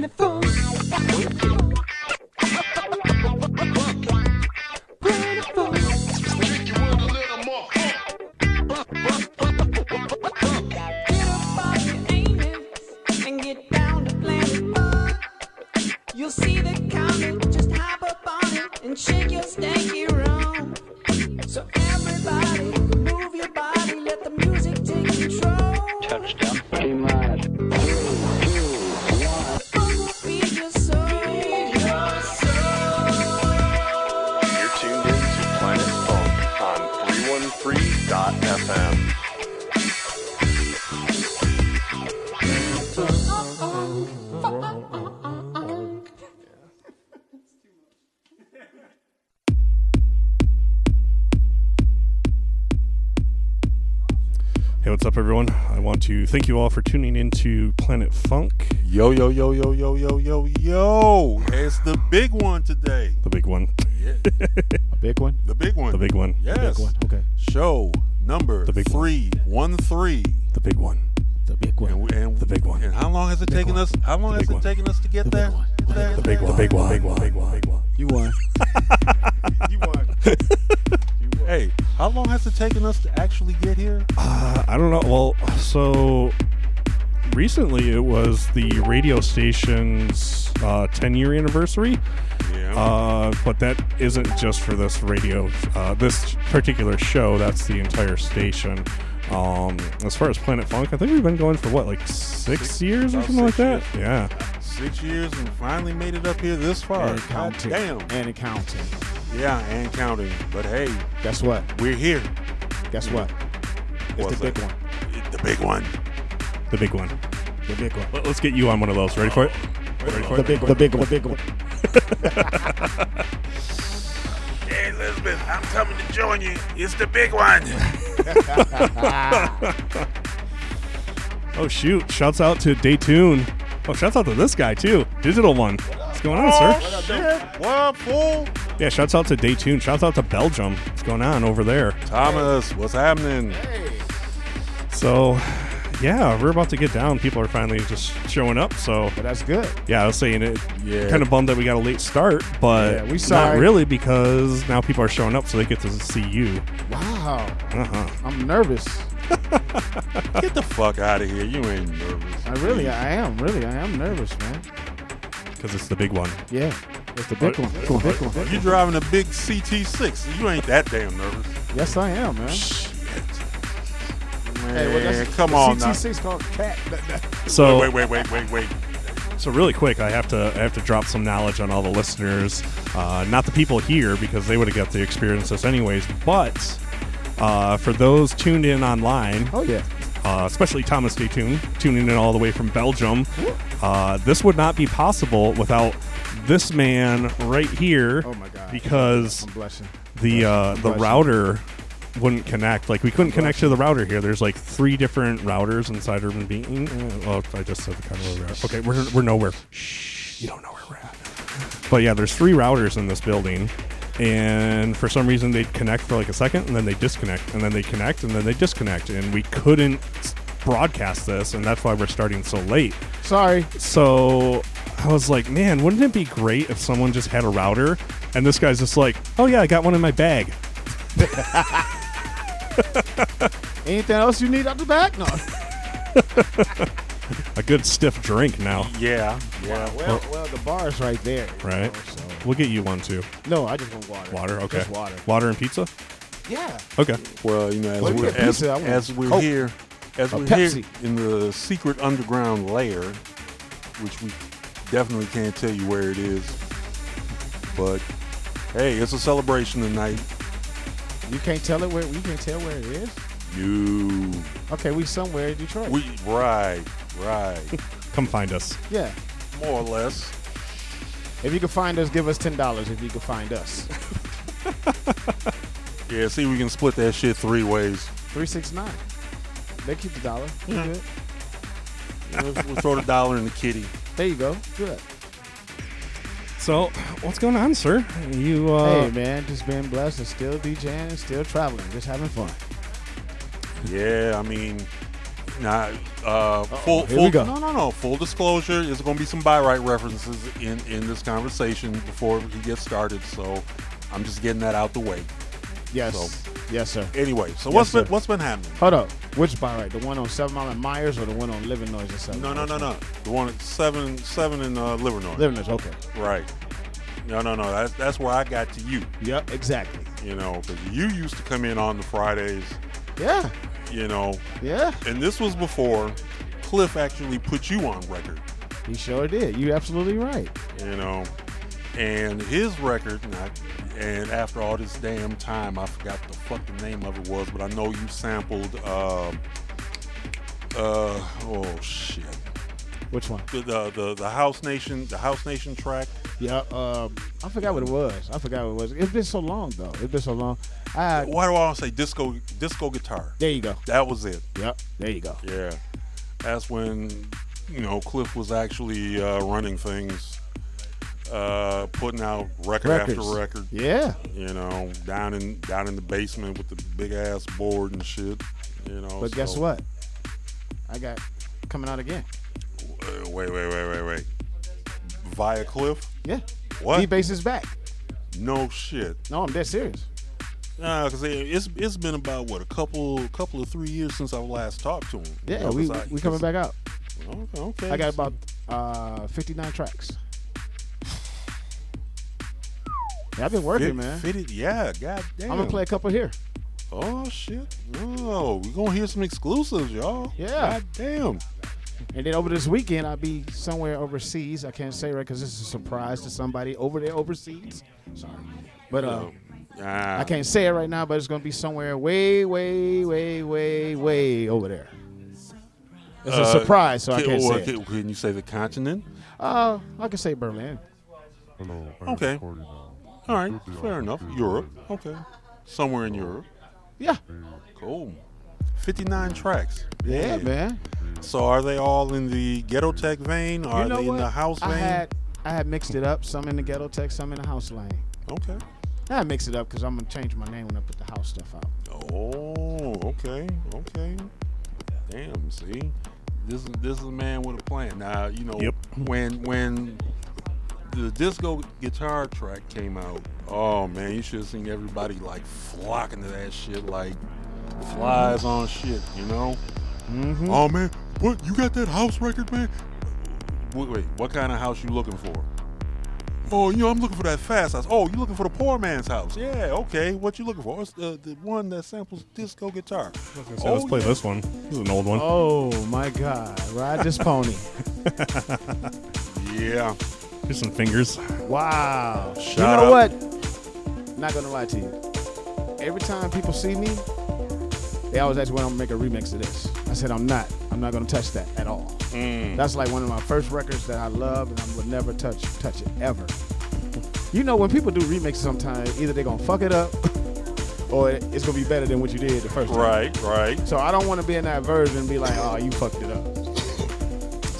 Get thank you all for tuning into Planet Funk, Yo, yo, yo, yo, yo, yo, yo, yo. It's the big one today. The radio station's uh, 10 year anniversary. Yeah. Uh, but that isn't just for this radio, uh, this particular show. That's the entire station. Um, as far as Planet Funk, I think we've been going for what, like six, Six- years or something like six that. Yeah. Six years and finally made it up here this far. and God counting. damn. And counting. Yeah, and counting. But hey, Guess what? we're here. Guess what? It's What's the big that? one. The big one. The big one. The big one. Let- Let's get you on one of those. Ready for it? Ready for The it? big one. The big one. The big one. Hey, Elizabeth, I'm coming to join you. It's the big one. Oh shoot! Shouts out to Daytune. Oh, shouts out to this guy too. Digital one. What's going on, Oh, sir? shit. What up, fool? Yeah, shouts out to Daytune. Shouts out to Belgium. What's going on over there? Thomas, what's happening? So, yeah, we're about to get down. People are finally just showing up. So, But that's good. yeah, I was saying it. Yeah. Kind of bummed that we got a late start, but Yeah, we not sorry. really because now people are showing up, so they get to see you. Wow. Uh huh. I'm nervous. Get the fuck out of here. You ain't nervous. I really, I am. Really, I am nervous, man. Because it's the big one. Yeah. It's the big one. Big one. Big one. You driving a big CT6. You ain't that damn nervous. Yes, I am, man. Man, Hey, well, that's come on now. CT6 called cat. That- that- So, Wait, wait, wait, wait, wait. So really quick, I have to I have to drop some knowledge on all the listeners, uh, not the people here because they would have got to experience this anyways. But uh, for those tuned in online, Oh yeah. uh, especially Thomas Day Tune, tuning in all the way from Belgium, uh, this would not be possible without this man right here. Oh my God. Because I'm blushing. the uh, the Bless you. router wouldn't connect. Like we couldn't connect to the router here. There's like three different routers inside Urban Beacon. Oh, well, I just said the kind of where. Okay, we're we're nowhere. Shh, you don't know where we're at. But yeah, there's three routers in this building, and for some reason they'd connect for like a second, and then they disconnect, and then they connect, and then they disconnect, and we couldn't broadcast this, and that's why we're starting so late. Sorry. So I was like, man, wouldn't it be great if someone just had a router? And this guy's just like, oh yeah, I got one in my bag. Anything else you need out the back? No. A good stiff drink now, Yeah, yeah. Well, well, the bar's right there. right? know, so. We'll get you one too. No, I just want water. Water, okay. Just water. Water and pizza. Yeah. Okay. Well, you know, as Well, we're, yeah, as, pizza, I want as we're Coke. here, as A we're here Pepsi. in the secret underground lair, which we definitely can't tell you where it is, but hey, it's a celebration tonight. You can't tell it where you can't tell where it is. You, Okay, we somewhere in Detroit. we right, right, Come find us. yeah. more or less. If you can find us, give us ten dollars. If you can find us, Yeah, see, we can split that shit three ways. three six nine. They keep the dollar. We Yeah. Mm-hmm. Good. We'll, we'll throw the dollar in the kitty. There you go. Good. So, what's going on, sir? You uh, hey man, just being blessed and still DJing and still traveling, just having fun. Yeah, I mean, nah, uh, full, here full, we go. no, no, no. Full disclosure, there's going to be some Buy Rite references in in this conversation before we get started. So, I'm just getting that out the way. Yes. So- yes, sir. Anyway, so Yes, what's sir. been what's been happening? Hold up. Which bar right? The one on Seven Mile and Myers or the one on Livernois or Seven? No, no, no, no. The one at seven seven in uh, Livernois. Living Noise. Okay. Right. No, no, no. That's that's where I got to you. Yep. Exactly. You know, because you used to come in on the Fridays. Yeah. You know, Yeah. and this was before Cliff actually put you on record. He sure did. You're absolutely right. you know. And his record, and, I, and after all this damn time, I forgot the fucking name of it was, but I know you sampled, uh, uh, oh shit, Which one? the, the the the House Nation, the House Nation track. Yeah. Um, I forgot what it was. I forgot what it was. It's been so long though. It's been so long. I, Why do I want to say disco disco guitar? there you go. That was it. Yep. There you go. Yeah, that's when you know Cliff was actually uh, running things, uh, putting out record Records. after record. Yeah. you know, down in down in the basement with the big ass board and shit. You know. But guess what? I got coming out again. Wait, wait, wait, wait, wait. Via Cliff? Yeah. What? Bass is back. No shit. No, I'm dead serious. Nah, cause it- it's it's been about what a couple couple of three years since I last talked to him. Yeah, know, we I- we coming back out. Okay, okay. I got about uh 59 tracks. I've been working, Fit- man. Fitted, yeah. God damn. I'm gonna play a couple here. Oh shit. Oh, we gonna hear some exclusives, y'all. Yeah. God damn. And then over this weekend, I'll be somewhere overseas. I can't say right because this is a surprise to somebody over there overseas. Sorry, but uh, Ah, I can't say it right now. But it's gonna be somewhere way, way, way, way, way over there. It's a Uh, surprise, so I can- can't well, say it. can, can you say the continent? Uh, I can say Berlin. Okay. All right, fair enough. Europe. Okay. Somewhere in Europe. Yeah, Cool. 59 tracks. yeah, man. So are they all in the ghetto tech vein? Are you know they what? in the house vein? I vein? had I had mixed it up. Some in the ghetto tech, some in the house lane. Okay. I had mixed it up because I'm gonna change my name when I put the house stuff out. Oh, okay, okay. Damn, see, this is this is a man with a plan. Now you know Yep. when when the disco guitar track came out. Oh man, you should have seen everybody like flocking to that shit like flies on shit. You know? Mm-hmm. Oh man, what you got that house record, man? Wait, wait, what kind of house you looking for? Oh, you know, I'm looking for that fast house. Oh, you looking for the poor man's house? Yeah, okay. What you looking for? It's the, the one that samples disco guitar. So let's play yeah. this one. This is an old one. Oh my God! Ride this pony. Yeah. Here's some fingers. Wow. you Shout know out. what? Not gonna lie to you. Every time people see me, they always ask when I'm gonna make a remix of this. I said I'm not. I'm not gonna touch that at all. Mm. That's like one of my first records that I love, and I would never touch touch it ever. You know, when people do remixes, sometimes either they're gonna fuck it up, or it's gonna be better than what you did the first time. Right, right. So I don't want to be in that version and be like, oh, you fucked it up.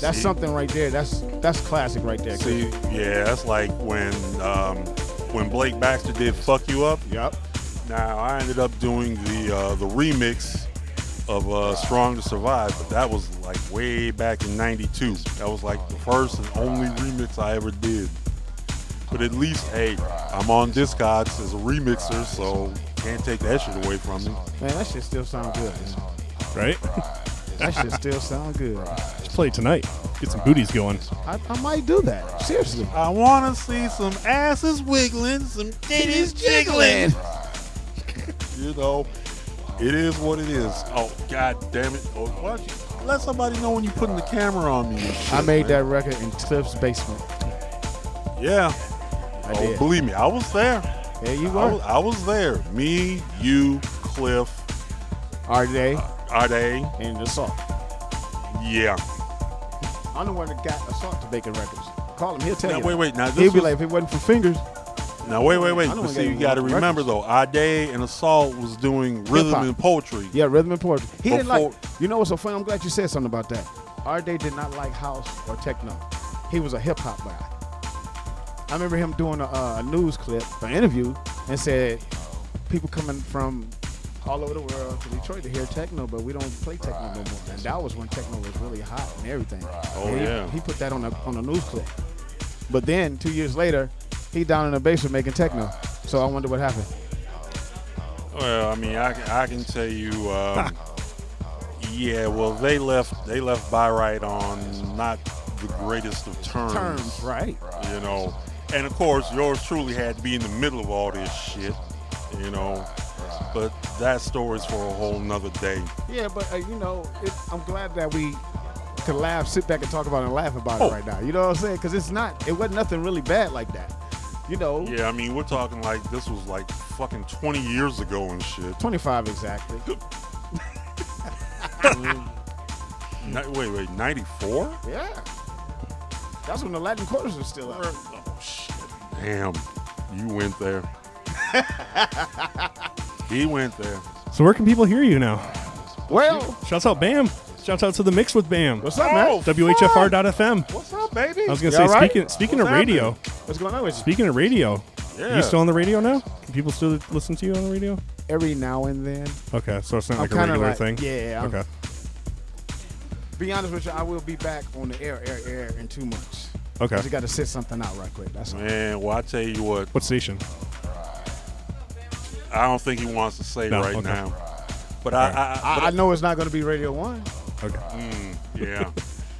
That's See? something right there. That's that's classic right there. See, yeah, that's like when um, when Blake Baxter did "Fuck You Up." Yep. Now I ended up doing the uh, the remix of uh, "Strong to Survive," but that was like way back in '92. That was like the first and only remix I ever did. But at least, hey, I'm on Discogs as a remixer, so can't take that shit away from me. Man, that shit still sounds good. Man. Right? That shit still sound good. Let's play it tonight. Get some booties going. I, I might do that. Seriously. I want to see some asses wiggling, some titties jiggling. you know, it is what it is. Oh, god damn it. Oh, why don't you let somebody know when you're putting the camera on me? and shit, I made man. that record in Cliff's basement. Yeah. I oh, did. believe me, I was there. Yeah, you I were. was, I was there. Me, you, Cliff, RJ Ade. and the salt. Yeah. I'm the one that got Assault to Bacon Records. Call him, he'll tell Now, you. wait, wait. Now, this He'll be like, if it wasn't for fingers, Now, wait, wait, wait. But see, you got to records. remember, though, Ade and Assault was doing rhythm Hip-hop. and poetry. yeah, rhythm and poetry. He didn't like. You know what's so funny? I'm glad you said something about that. RJ did not like house or techno. He was a hip hop guy. I remember him doing a, uh, a news clip, an interview, and said people coming from all over the world to Detroit to hear techno, but we don't play techno no more. And that was when techno was really hot and everything. Oh, And he, yeah. He put that on a on a news clip. But then two years later, he down in the basement making techno. So I wonder what happened. Well, I mean, I, can- I can tell you, um, yeah. Well, they left they left Buy Rite on not the greatest of terms. Terms, right? You know, and of course, yours truly had to be in the middle of all this shit. You know, but that story's for a whole nother day. Yeah, but uh, you know, it, I'm glad that we could laugh, sit back and talk about it and laugh about Oh. it right now. You know what I'm saying? Because it's not, it wasn't nothing really bad like that. You know, Yeah, I mean, we're talking like this was like fucking 20 years ago and shit. 25 exactly. Ni- wait, wait, 94? yeah, that's when the Latin quarters were still out. Oh shit! Damn, you went there. he went there. So where can people hear you now? Well, Shouts out Bam. Shouts out to the mix with Bam. what's up, man? Oh, WHFR.FM. What's up, baby? I was gonna You say all right? speaking speaking What's of radio. What's going on with you? Speaking of radio, Yeah. you still on the radio now? Can people still listen to you on the radio? Every now and then, Okay, so it's not I'm like a regular like- thing. yeah, I'm- Okay. be honest with you, I will be back on the air, air, air in two months. Okay. Just got to sit something out right quick. That's all. Man, well, I tell you what, What station? I don't think he wants to say No, right okay. now. But I, I, I, I, I know it's not going to be Radio One. Okay. Mm, yeah.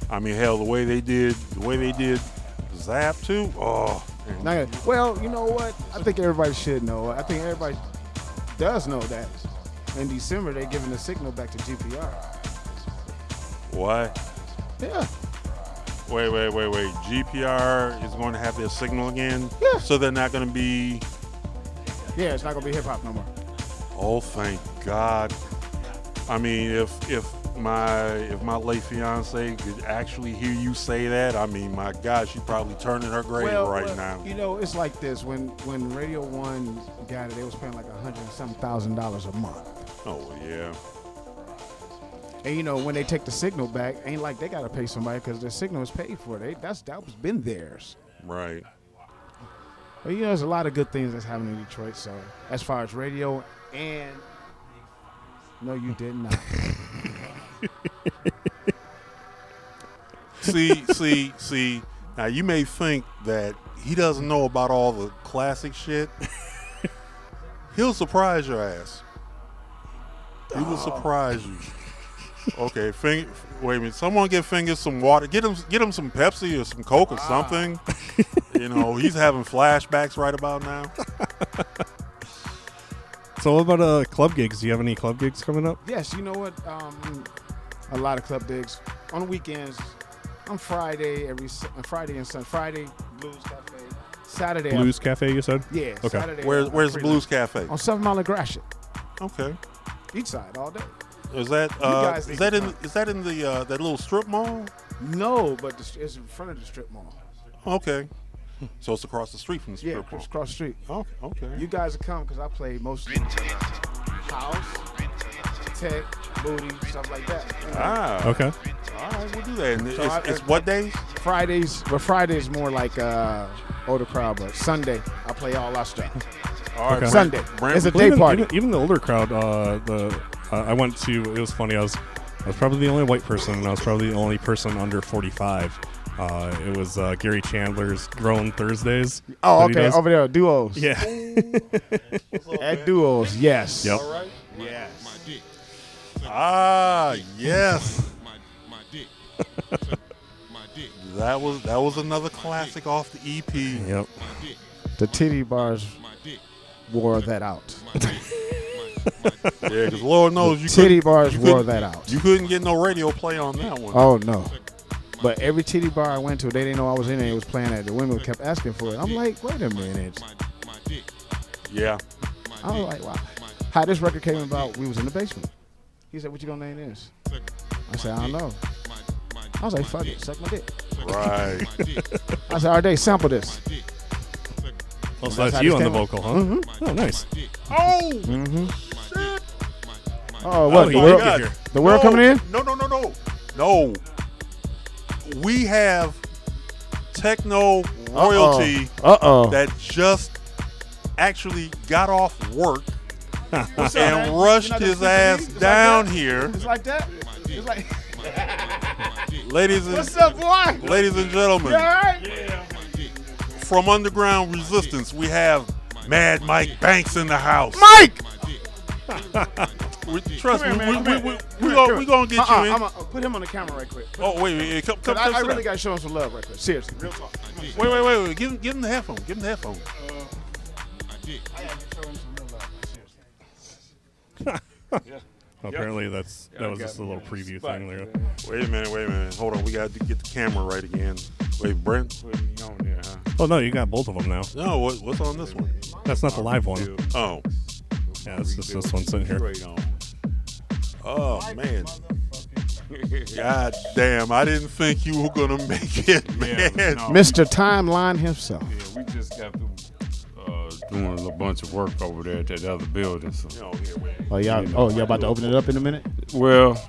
I mean, hell, the way they did, the way they did Zap too. Oh, man. Gonna- well, you know what? I think everybody should know. I think everybody does know that in December they're giving the signal back to GPR. what? Yeah. Wait, wait, wait, wait. GPR is going to have their signal again. Yeah. So they're not going to be. Yeah, it's not going to be hip hop no more. Oh, thank God. I mean, if if my if my late fiance could actually hear you say that, I mean, my God, she's probably turning her grave right well, now. You know, it's like this. When when Radio One got it, they was paying like a hundred and some thousand dollars a month. Oh yeah. And you know, when they take the signal back, ain't like they got to pay somebody because the signal is paid for. They that's that was been theirs. Right. But you know, there's a lot of good things that's happening in Detroit. So as far as radio and no, you did not. see, see, see. Now you may think that he doesn't know about all the classic shit. He'll surprise your ass. He will surprise you. Okay, fing- wait a minute. Someone get fingers some water. Get him, get him some Pepsi or some Coke or something. you know, he's having flashbacks right about now. So what about uh club gigs? Do you have any club gigs coming up? yes, you know what? Um, a lot of club gigs on weekends. On Friday, every Su- uh, Friday and Sunday. Friday Blues Cafe. Saturday. I- Blues Cafe, you said? yeah. Okay. Saturday. Where's I- I Where's the. Blues Cafe? On Seven Mile and Gratiot. Okay. Each side all day. Is that uh, is that in is that in the uh, that little strip mall? No, but the, it's in front of the strip mall. Okay. So it's across the street from the Yeah, strip mall. it's across the street. Okay. Okay. You guys will come because I play mostly in the house, Tech, Booty, stuff like that. Ah, Okay. All right, we'll do that. And So it's, I- it's what days? Fridays, but Friday is more like uh, older crowd, but Sunday I play all our stuff. All right, Okay. Brent- Sunday. Brent, It's a day even, party. Even, even the older crowd, uh, the uh, I went to. It was funny. I was I was probably the only white person, and I was probably the only person under 45. Uh, it was uh, Gary Chandler's Grown Thursdays. Oh, okay, over there, duos. Yeah. At duos, yes. Yep. Yes. Ah, yes. My, my dick. that was that was another classic off the EP. Yep. The titty bars wore that out. Yeah, because Lord knows you Titty bars you wore that out. You couldn't get no radio play on that one. Oh no. But every titty bar I went to, they didn't know I was in there. It was playing it. The women kept asking for it. I'm like, wait a minute. Yeah. I was like, wow. How this record came about, we was in the basement. He said, what you gonna name this? I said, I don't know. I was like, fuck it, suck my dick. Right. I said, all right, sample this. Oh, so That's that's you on the came vocal, huh? Oh, nice. oh, Oh, what? Oh, the world, did get here. the world no, coming in? No, no, no, no, no. We have techno royalty Uh oh. that just actually got off work and man? rushed his ass speak to me? It's like down here, It's like that. It's like, ladies what's and up, boy? ladies and gentlemen. You all right? From Underground Resistance, we have Mad Mike Banks in the house. Mike. We, trust Come me, here, we, man. we, we, we, Come gon- we gonna get Uh-uh, you in. I'm gonna put him on the camera right quick. oh wait, wait, wait, come, come, 'Cause come I, I really gotta show him some love right quick. Seriously, real talk. Wait, wait, wait, wait. Give him, give him the headphone. Give him the headphone. I gotta show him some real love. Seriously. Apparently, that's that was just a little preview thing there. Wait a minute, wait a minute. Hold on, we got to get the camera right again. Wait, Brent. Oh no, you got both of them now. No, what, what's on this one? That's not the live one. Oh, Yeah, it's just this one sitting here. oh man. God damn! I didn't think you were gonna make it, man. Mr. Timeline himself. Yeah, we just got through doing a bunch of work over there at that other building. So. Oh, here, wait. Oh y'all, oh y'all about to open it up in a minute? Well,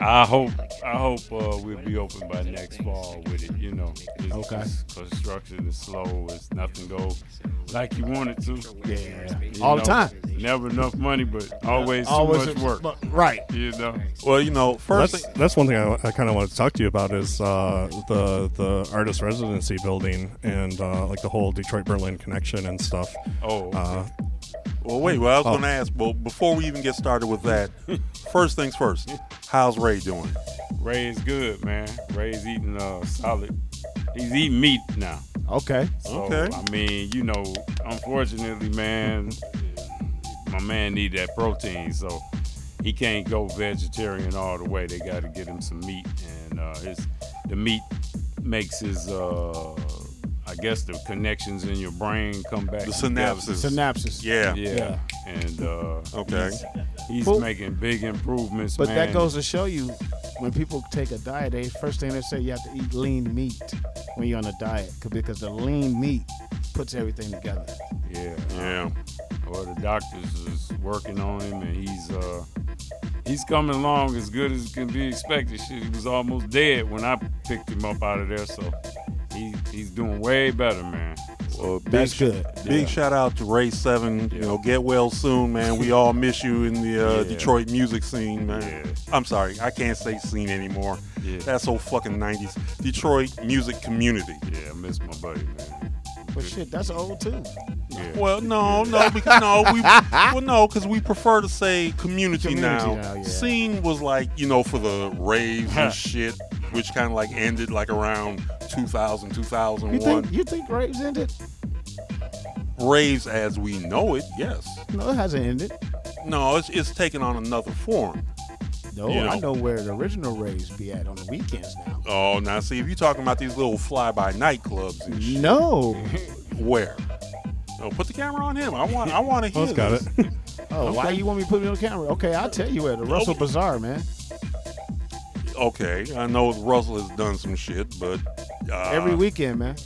I hope I hope uh, we'll be open by next fall with it. You know, It's Okay. just construction is slow. It's nothing go like you want it to. Yeah, You all the time. Never enough money, but always too Always much work. but- right. You know. Well, you know, first That's thing, that's one thing I, I kind of want to talk to you about is uh, the the artist residency building and uh, like the whole Detroit Berlin connection and stuff. Oh, Uh, well, wait. Well, I was Oh. gonna ask, but before we even get started with that, first things first. How's Ray doing? Ray's good, man. Ray's eating uh, solid. He's eating meat now. Okay. So, Okay. I mean, you know, unfortunately, man, my man need that protein, so he can't go vegetarian all the way. They got to get him some meat, and uh, his the meat makes his, uh, I guess, the connections in your brain come back. The synapses. Synapses. Yeah. Yeah. Yeah. And uh, Okay. he's, he's Well- making big improvements, But man. that goes to show you when people take a diet, they first thing they say you have to eat lean meat when you're on a diet, because the lean meat puts everything together. Yeah. Yeah. Well, the doctors is working on him, and he's uh he's coming along as good as can be expected. Shit, he was almost dead when I picked him up out of there, so he he's doing way better, man. Well, big That's sh- good. Big shout out to Ray Seven. You know, get well soon, man. We all miss you in the uh, Yeah. Detroit music scene, man. Yeah. I'm sorry, I can't say scene anymore. Yeah. That's so fucking 90s. Detroit music community. Yeah, I miss my buddy, man. But shit, that's old too. Yeah. Well, no, no, because no, we well no, because we prefer to say community, Community now. now, yeah. Scene was like you know for the raves and shit, which kind of like ended like around 2000, You 2001. think you think raves ended? Raves as we know it, yes. No, it hasn't ended. No, it's it's taken on another form. No, You I know. know where the original raves be at on the weekends now. Oh, now see if you're talking about these little fly by night clubs and shit, No. where? Oh, put the camera on him. I want I want oh, to hear. Well, it's got it. Oh, why you want me to put me on camera? Okay, I'll tell you where. The Russell Okay. Bazaar, man. Okay, I know Russell has done some shit, but uh, Every weekend, man.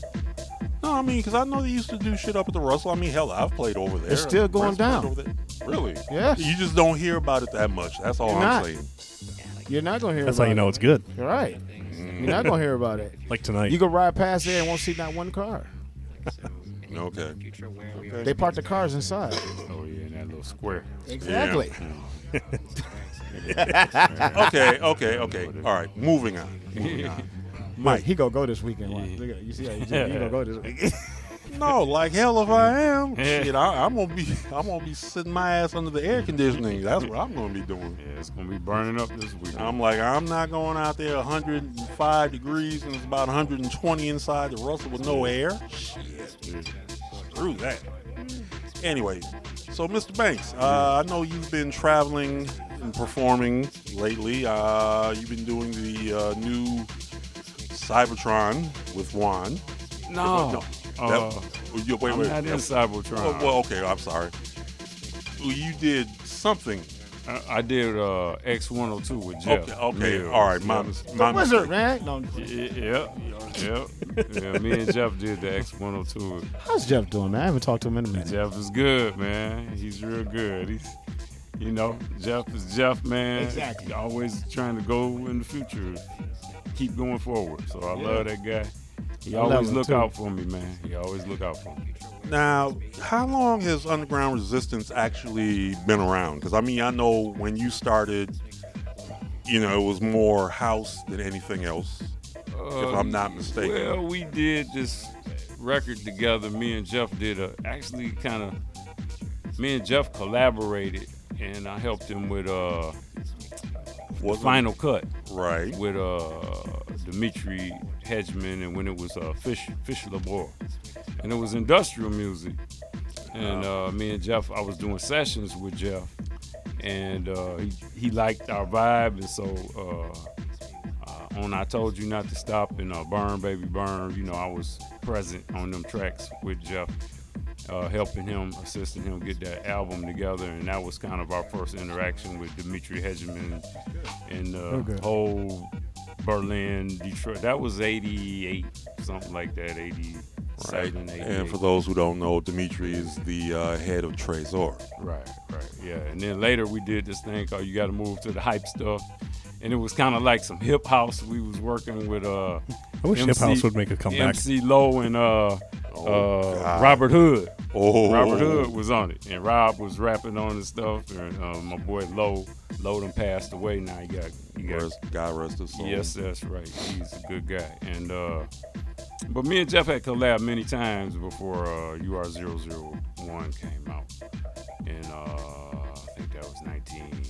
No, I mean, because I know they used to do shit up at the Russell. I mean, hell, I've played over there. It's still going down. Really? Yes. You just don't hear about it that much. That's all You're I'm not. saying. You're not gonna hear. That's about how you know it. it's good. You're right. You're not gonna hear about it. Like tonight. You go ride past there and won't see not one car. Okay. They park the cars inside. Oh yeah, in that little square. Exactly. Okay. Okay. Okay. All right. Moving on. Moving on. Mike, he gonna go this weekend. Watch. Look at. You see how he, he gonna go this weekend. No, like hell if I am. Shit, I, I'm gonna be. I'm gonna be sitting my ass under the air conditioning. That's what I'm gonna be doing. Yeah, it's gonna be burning up this week. I'm like, I'm not going out there 105 degrees and it's about 120 inside the Russell with no air. Shit. Screw that. Anyway, so Mr. Banks, uh, I know you've been traveling and performing lately. Uh, you've been doing the uh, new Cybotron with Juan. no, No. Uh, That- you- wait, I'm wait. not in Cybotron. Well, well, okay, I'm sorry. You did something. I, I did uh, X102 with Jeff. Okay, okay, Mills. all right. My, Yeah. mis- my The wizard, mistake. man. No, Yeah, yeah, yeah. Me and Jeff did the X102. how's Jeff doing, man? I haven't talked to him in a minute. Jeff is good, man. He's real good. He's, you know, Jeff is Jeff, man. Exactly. Always trying to go in the future, keep going forward. So I Yeah. love that guy. He I always look too. out for me, man. He always look out for me. Now, how long has Underground Resistance actually been around? Because I mean, I know when you started, you know, it was more house than anything else. if I'm not um, mistaken. Well, we did this record together. Me and Jeff did a actually kind of. Me and Jeff collaborated, and I helped him with uh Was Final Cut right? with uh Dimitri Hegemann, and when it was uh Fish Fish Labor, and it was industrial music. And uh, me and Jeff, I was doing sessions with Jeff, and uh, he he liked our vibe, and so. Uh, uh, on I Told You Not to Stop and uh, Burn Baby Burn, you know, I was present on them tracks with Jeff, uh, helping him, assisting him get that album together. And that was kind of our first interaction with Dimitri Hegemann and uh, Okay. whole Berlin, Detroit. That was 88, something like that, 87, Right. 88. And for those who don't know, Dimitri is the uh, head of Tresor. Right, right, yeah. And then later we did this thing called "You Got to Move to the Hype Stuff," and it was kind of like some hip house. We was working with uh, I wish Hip MC House would make a comeback. MC Low and uh, Oh, uh, Robert Hood. Oh, Robert Hood was on it, and Rob was rapping on his stuff. And uh, my boy Low, Low done passed away. Now he got, he got Rest, God rest his soul. Yes, that's right. He's a good guy. And uh but me and Jeff had collabed many times before uh UR001 came out. And uh I think that was 19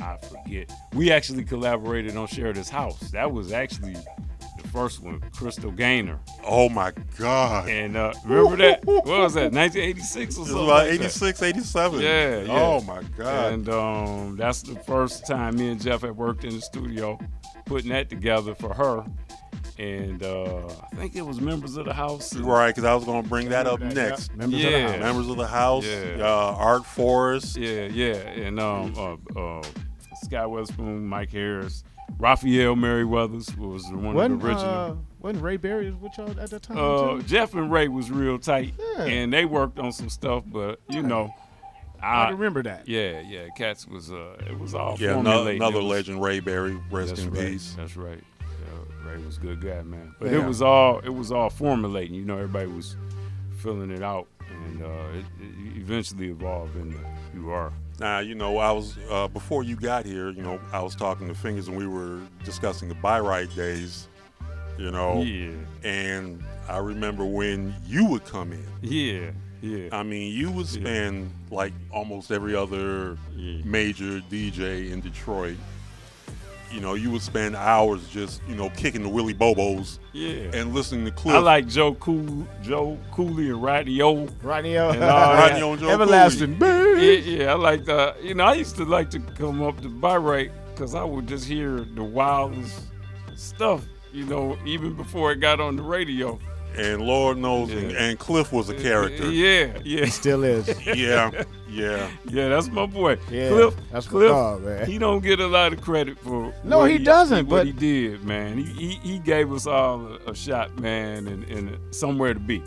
I forget. We actually collaborated on Share This House. That was actually the first one, Crystal Gaynor. Oh my God. And uh remember that? What was that? 1986 or It was something? about like that? 86, 87. Yeah, yeah. Oh my God. And um, that's the first time me and Jeff had worked in the studio, putting that together for her. And uh, I think it was members of the house. and- right, because I was going to bring that up next. Members of the house. Members of the house, Yeah. uh, Art Forrest. Yeah, yeah. And um, uh, uh, Sky Weatherspoon, Mike Harris, Raphael Merriweathers was the one Wasn't, of the original. uh, wasn't Ray Berry with y'all at that time? Uh, too? Jeff and Ray was real tight, Yeah. and they worked on some stuff. But you know, I I, remember that. yeah, yeah. Cats was uh, it was all Yeah, no, formulated. another was- legend, Ray Berry. Rest in right. peace. That's right. Yeah, Ray was a good guy, man. But Yeah. it was all it was all formulating. You know, everybody was filling it out, and uh, it, it eventually evolved into who you are. Now, you know, I was, uh, before you got here, you know, I was talking to Fingers and we were discussing the Buy Rite days, you know, Yeah, and I remember when you would come in. yeah, yeah. I mean, you would spend like almost every other Yeah. major DJ in Detroit. You know, you would spend hours just, you know, kicking the Willy Bobos yeah. and listening to Cliff. I like Joe Cool, Joe Cooley and Rodney O. Rodney O. And all that. Rodney on Joe Everlasting. Yeah, yeah, I like the. You know, I used to like to come up to Buy Rite because I would just hear the wildest stuff. You know, even before it got on the radio. And Lord knows, and, Yeah. and Cliff was a character. Yeah, yeah, Still is. yeah, yeah. yeah. That's my boy, Yeah, Cliff. that's Cliff. dog, man. He don't get a lot of credit for. No, what he doesn't, What but- he did, man. He he, he gave us all a, a shot, man, and, and somewhere to be.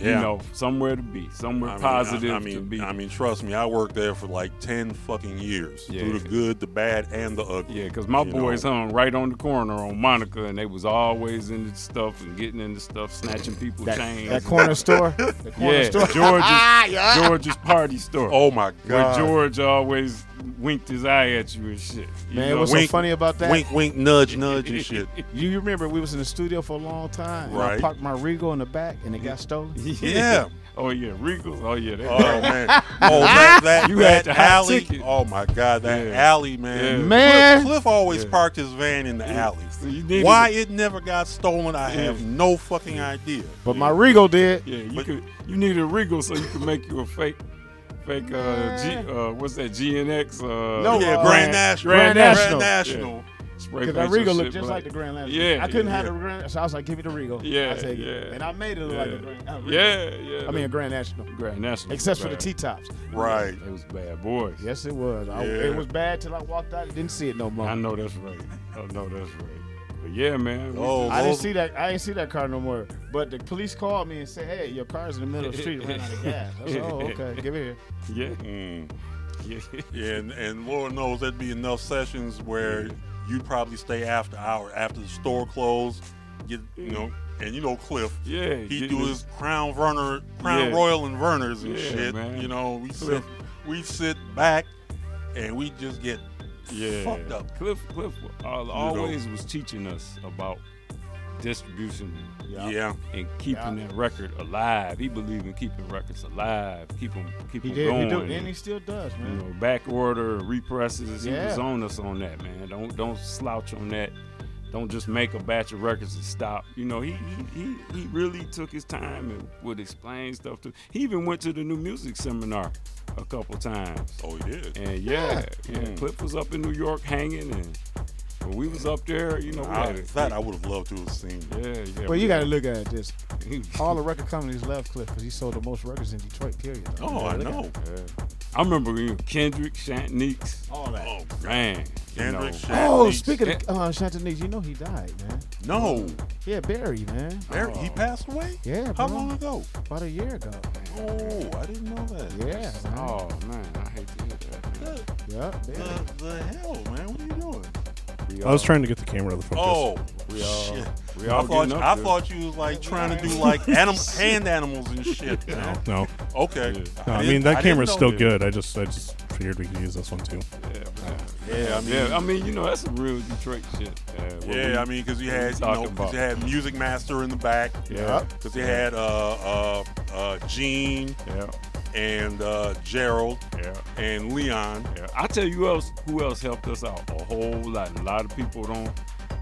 Yeah. You know, somewhere to be, somewhere I mean, positive I, I to mean, be. I mean, trust me, I worked there for like ten fucking years, Yeah. through the good, the bad, and the ugly. Yeah, because my boys know. hung right on the corner on Monica, and they was always into stuff and getting into stuff, snatching people's That, chains. that corner store. The corner yeah, store. George's, George's party store. Oh my God. where god! George always winked his eye at you and shit. You Man, know? what's Wink, so funny about that? Wink, wink, nudge, nudge, and shit. You remember we was in the studio for a long time. and I parked my Regal in the back and it got stolen. Yeah. Oh yeah, Regals. Oh yeah. Oh man. Oh that that, You that had alley. ticket. Oh my god, that Yeah. alley, man. Yeah. Man. Cliff, Cliff always Yeah. parked his van in the alley. Needed- Why it never got stolen, I have no fucking idea. But my Regal did. Yeah, you But- could. You need a Regal so you could make you a fake, fake. Uh, G, uh, what's that? GNX. Uh, No, yeah, uh, Grand National. Grand National. National. Spray Because paint that your Regal looked just black. like the Grand National. Yeah, I couldn't yeah, have yeah. the Grand so I was like, give me the Regal. Yeah, I take yeah. it. And I made it look Yeah. like a Grand uh, Yeah, yeah. I mean a Grand National. Grand National. Except for the T-tops. Right. It was bad boys. Yes, it was. I, Yeah. It was bad till I walked out and didn't see it no more. I know that's right. I know that's right. But yeah, man. Oh, I didn't see that. I didn't see that car no more. But the police called me and said, "Hey, your car's in the middle of the street, ran out of gas." I said, "Oh, okay, give it here." yeah, Mm. yeah. Yeah, and, and Lord knows there'd be enough sessions where you'd probably stay after hour after the store closed. Get you know, and you know Cliff. Yeah, He getting do his Crown Verner, Crown Yeah. Royal and Vernors and Yeah, shit. man. You know, we sit we sit back and we just get yeah. fucked up. Cliff, Cliff uh, always was teaching us about distribution Yeah. and keeping that record alive. He believed in keeping records alive, keep them, keep them did. going. He do, and, and he still does, man. you know, back order, represses. Yeah. He was on us on that, man. Don't don't slouch on that. Don't just make a batch of records and stop. You know, he he he, he really took his time and would explain stuff to. He even went to the new music seminar a couple times. Oh, he did. And yeah, yeah, Mm. Cliff was up in New York hanging, and when we was up there, you know, we I, had that I would have loved to have seen. yeah, yeah. Well, we you got to look at this. All the record companies left Cliff because he sold the most records in Detroit. Period. Oh, I know. Yeah. I remember you know, Kendrick, Shantaniques, All that. Oh, man. Kendrick, you know, Oh, Neeks. speaking of uh, Chantanese, you know he died, man. No, Yeah, Barry, man. Barry, he Oh. passed away. Yeah, How bro. long ago? About a year ago. Oh, I didn't know that. Yeah. Man. Oh man, I hate to hear that. Man. The, Yep. Barry. the, the hell, man? What are you doing? We I was trying to get the camera to the focus. Oh, we all, shit. we I thought you, up I thought you was like trying to do like anim- hand animals and shit. No, Man. no. Okay. Yeah. No, I didn't- mean that didn't camera's still that. good. I just I just figured we could use this one too. Yeah. Yeah, I mean, yeah, I mean, you know, that's some real Detroit shit. Uh, what we- yeah, I mean, because you had you talking know, 'cause about. you had Music Master in the back. Yeah. Because you had uh, uh, uh, Gene yeah, and uh, Gerald yeah, and Leon. yeah. I tell you else, who else helped us out a whole lot. A lot of people don't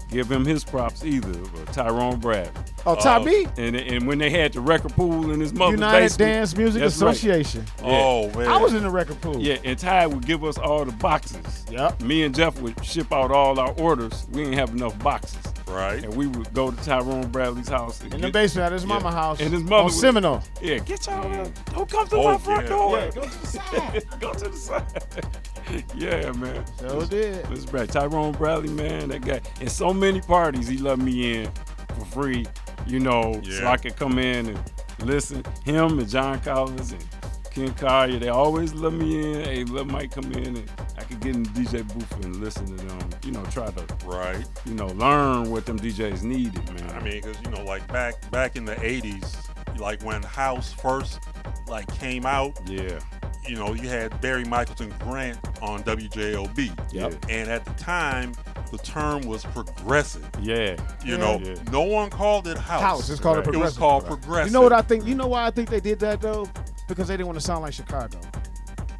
give him his props either. But Tyrone Brad, Oh, Ty Uh, B. and and when they had the record pool in his mother's United basement, Dance Music That's right. Association. Oh man, I was in the record pool. Yeah, and Ty would give us all the boxes. Yep. Me and Jeff would ship out all our orders. We didn't have enough boxes. Right. And we would go to Tyrone Bradley's house. and In the basement at his Yeah. mama house. And his mother on Seminole. Yeah, get y'all. uh, Don't come to Oh, my front yeah. door. Yeah, go to the side. go to the side. yeah, man. So did. This Brad Tyrone Bradley, man, that guy. In so many parties, he let me in for free. You know, so I could come in and listen. Him and John Collins and Ken Collier, they always let me in. Hey, let Mike come in and I could get in the DJ booth and listen to them. You know, try to Right. you know learn what them DJs needed, man. I mean, because you know, like back back in the '80s, like when House first like came out, yeah, you know, you had Barry Michaelton Grant on WJLB. Yep. And at the time, the term was progressive. yeah. You Yeah. know, Yeah. no one called it house. House. It's called a Right. It was progressive. called progressive. You know what I think? You know why I think they did that though? Because they didn't want to sound like Chicago.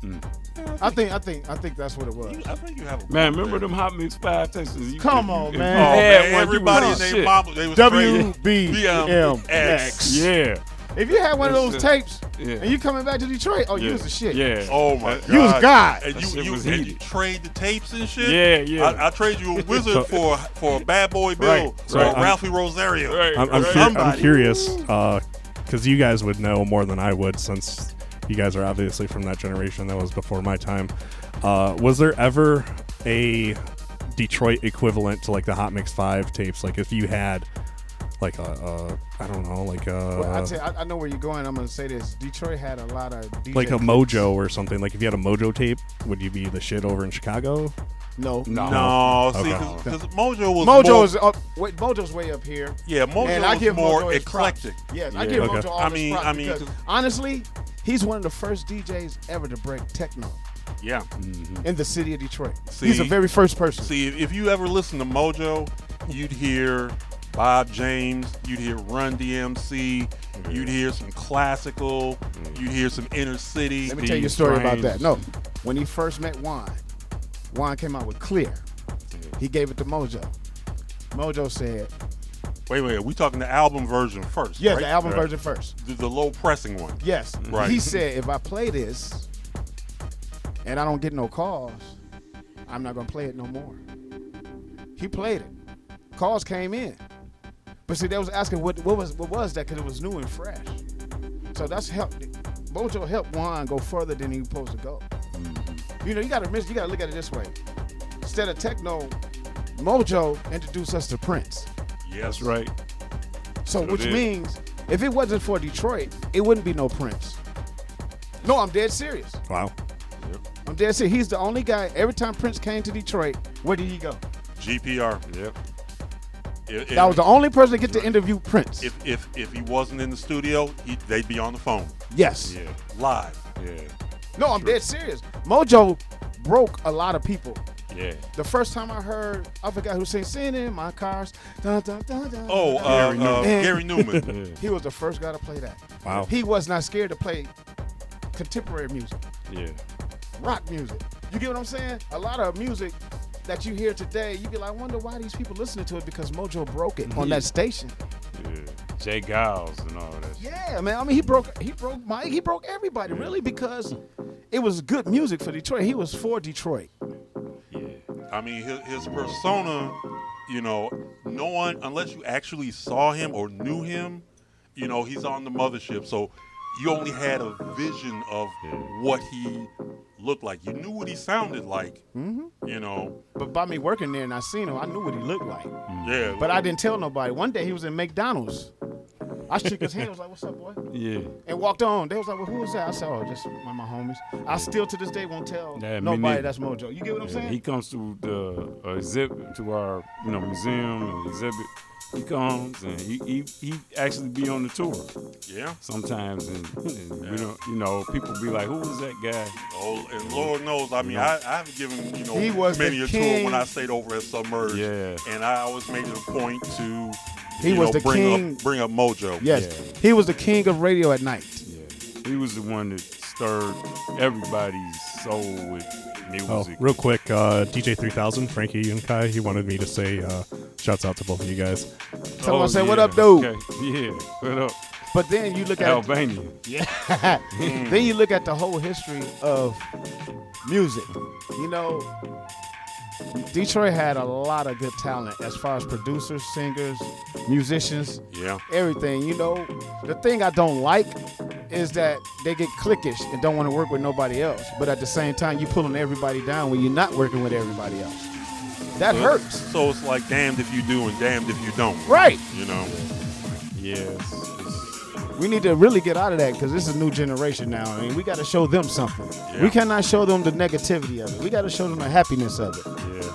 Mm. I think. I think. I think that's what it was. I think you have a Man, remember there. them Hot Mix Five Texas? You, Come on, you man. Oh, man, one, you everybody was and shit. their mama, they was W crazy. B M Yeah. If you had one of those just- tapes yeah. and you coming back to Detroit, oh, you was the shit. Yeah. Oh my god. You was God. And you you, was and you trade the tapes and shit. Yeah, yeah. I, I trade you a wizard for for a bad boy Bill Right, or right. Ralphi Rosario. Right. I'm, I'm, right. cur- I'm Somebody. curious because you guys would know more than I would since you guys are obviously from that generation that was before my time. Uh, was there ever a Detroit equivalent to like the Hot Mix Five tapes? Like if you had like a, a I don't know, like a Well, I, uh, tell you, I, I know where you're going. I'm gonna say this. Detroit had a lot of DJ like a clips. Mojo or something. Like if you had a Mojo tape, would you be the shit over in Chicago? No, No. No, see, Okay. because Mojo was Mojo more, is up. Wait, Mojo's way up here. yeah, Mojo and I was give more Mojo his props. eclectic. Yes, I Yeah. give Okay. Mojo all I mean- props I mean, because 'cause- honestly, he's one of the first DJs ever to break techno Yeah. Mm-hmm. in the city of Detroit. See- he's the very first person. See, if- if you ever listen to Mojo, you'd hear Bob James, you'd hear Run DMC, mm-hmm. you'd hear some classical, mm-hmm. you'd hear some inner city. Let me tell you a story about that. No, when he first met Juan, Juan came out with Clear. Mm-hmm. He gave it to Mojo. Mojo said, Wait, wait, we talking the album version first? "Yes, right? the album Right. version first. the, the low pressing one. Yes. Right. He said, if I play this and I don't get no calls, I'm not gonna play it no more. He played it. Calls came in, but see, they was asking what what was what was that because it was new and fresh. So that's helped. Mojo helped Juan go further than he was supposed to go. Mm-hmm. You know, you gotta miss, you gotta look at it this way. Instead of techno, Mojo introduced us to Prince. Yes, That's right. So, which did. means if it wasn't for Detroit, it wouldn't be no Prince. No, I'm dead serious. Wow. I'm dead serious. He's the only guy. Every time Prince came to Detroit, where did he go? GPR. Yep. If, That was the only person to get to interview Prince. if, if if he wasn't in the studio, he, they'd be on the phone yes. Yeah. live. Yeah. No, I'm dead serious. Mojo broke a lot of people. Yeah. The first time I heard, I forgot who sang "Sitting in My Cars." Dun, dun, dun, dun, Oh, dun. uh, Gary uh, Newman. Gary Numan. Yeah. he was the first guy to play that. Wow. He was not scared to play contemporary music. Yeah. rock music. You get what I'm saying? A lot of music that you hear today, you'd be like, I wonder why these people listening to it because Mojo broke it on that station. Yeah. J. Geils and all that. Yeah, man. I mean, he broke he broke Mike, he broke everybody really because it was good music for Detroit. He was for Detroit. Yeah. I mean, his, his persona, you know, no one, unless you actually saw him or knew him, you know, he's on the mothership. So you only had a vision of what he looked like. You knew what he sounded like, you know. But by me working there and I seen him, I knew what he looked like. Yeah. But I didn't tell nobody. One day he was in McDonald's. I shook his hand. I was like, "What's up, boy?" Yeah. And walked on. They was like, "Well, who was that?" I said, "Oh, just one of my homies." I still to this day won't tell Yeah, me nobody neither. that's Mojo. You get what I'm Yeah, saying? he comes to the uh, exhibit to our you know museum and exhibit. He comes and he, he he actually be on the tour yeah. sometimes, and, and we don't you know people be like, who was that guy? Oh, and Lord knows, I mean, I, I've given, you know, He was many a tour when I stayed over at Submerge. Yeah. And I always made it a point to, He you was know, the bring king. Up, bring up Mojo. Yes, Yeah. he was the king of radio at night. Yeah, he was the one that stirred everybody's soul with Oh, real quick, uh, DJ 3000, Franki Juncaj, he wanted me to say uh, shouts out to both of you guys. Tell him I Oh, said, "What up, dude?" Okay. Yeah, what up, But then you look at Albania? Yeah. Then you look at the whole history of music. You know, Detroit had a lot of good talent as far as producers, singers, musicians, Yeah. everything. You know, the thing I don't like is that they get cliquish and don't want to work with nobody else. But at the same time, you're pulling everybody down when you're not working with everybody else. That hurts. So it's like damned if you do and damned if you don't. Right. You know. Yes. We need to really get out of that because this is a new generation now. I mean, we got to show them something. Yeah. We cannot show them the negativity of it. We got to show them the happiness of it. Yeah.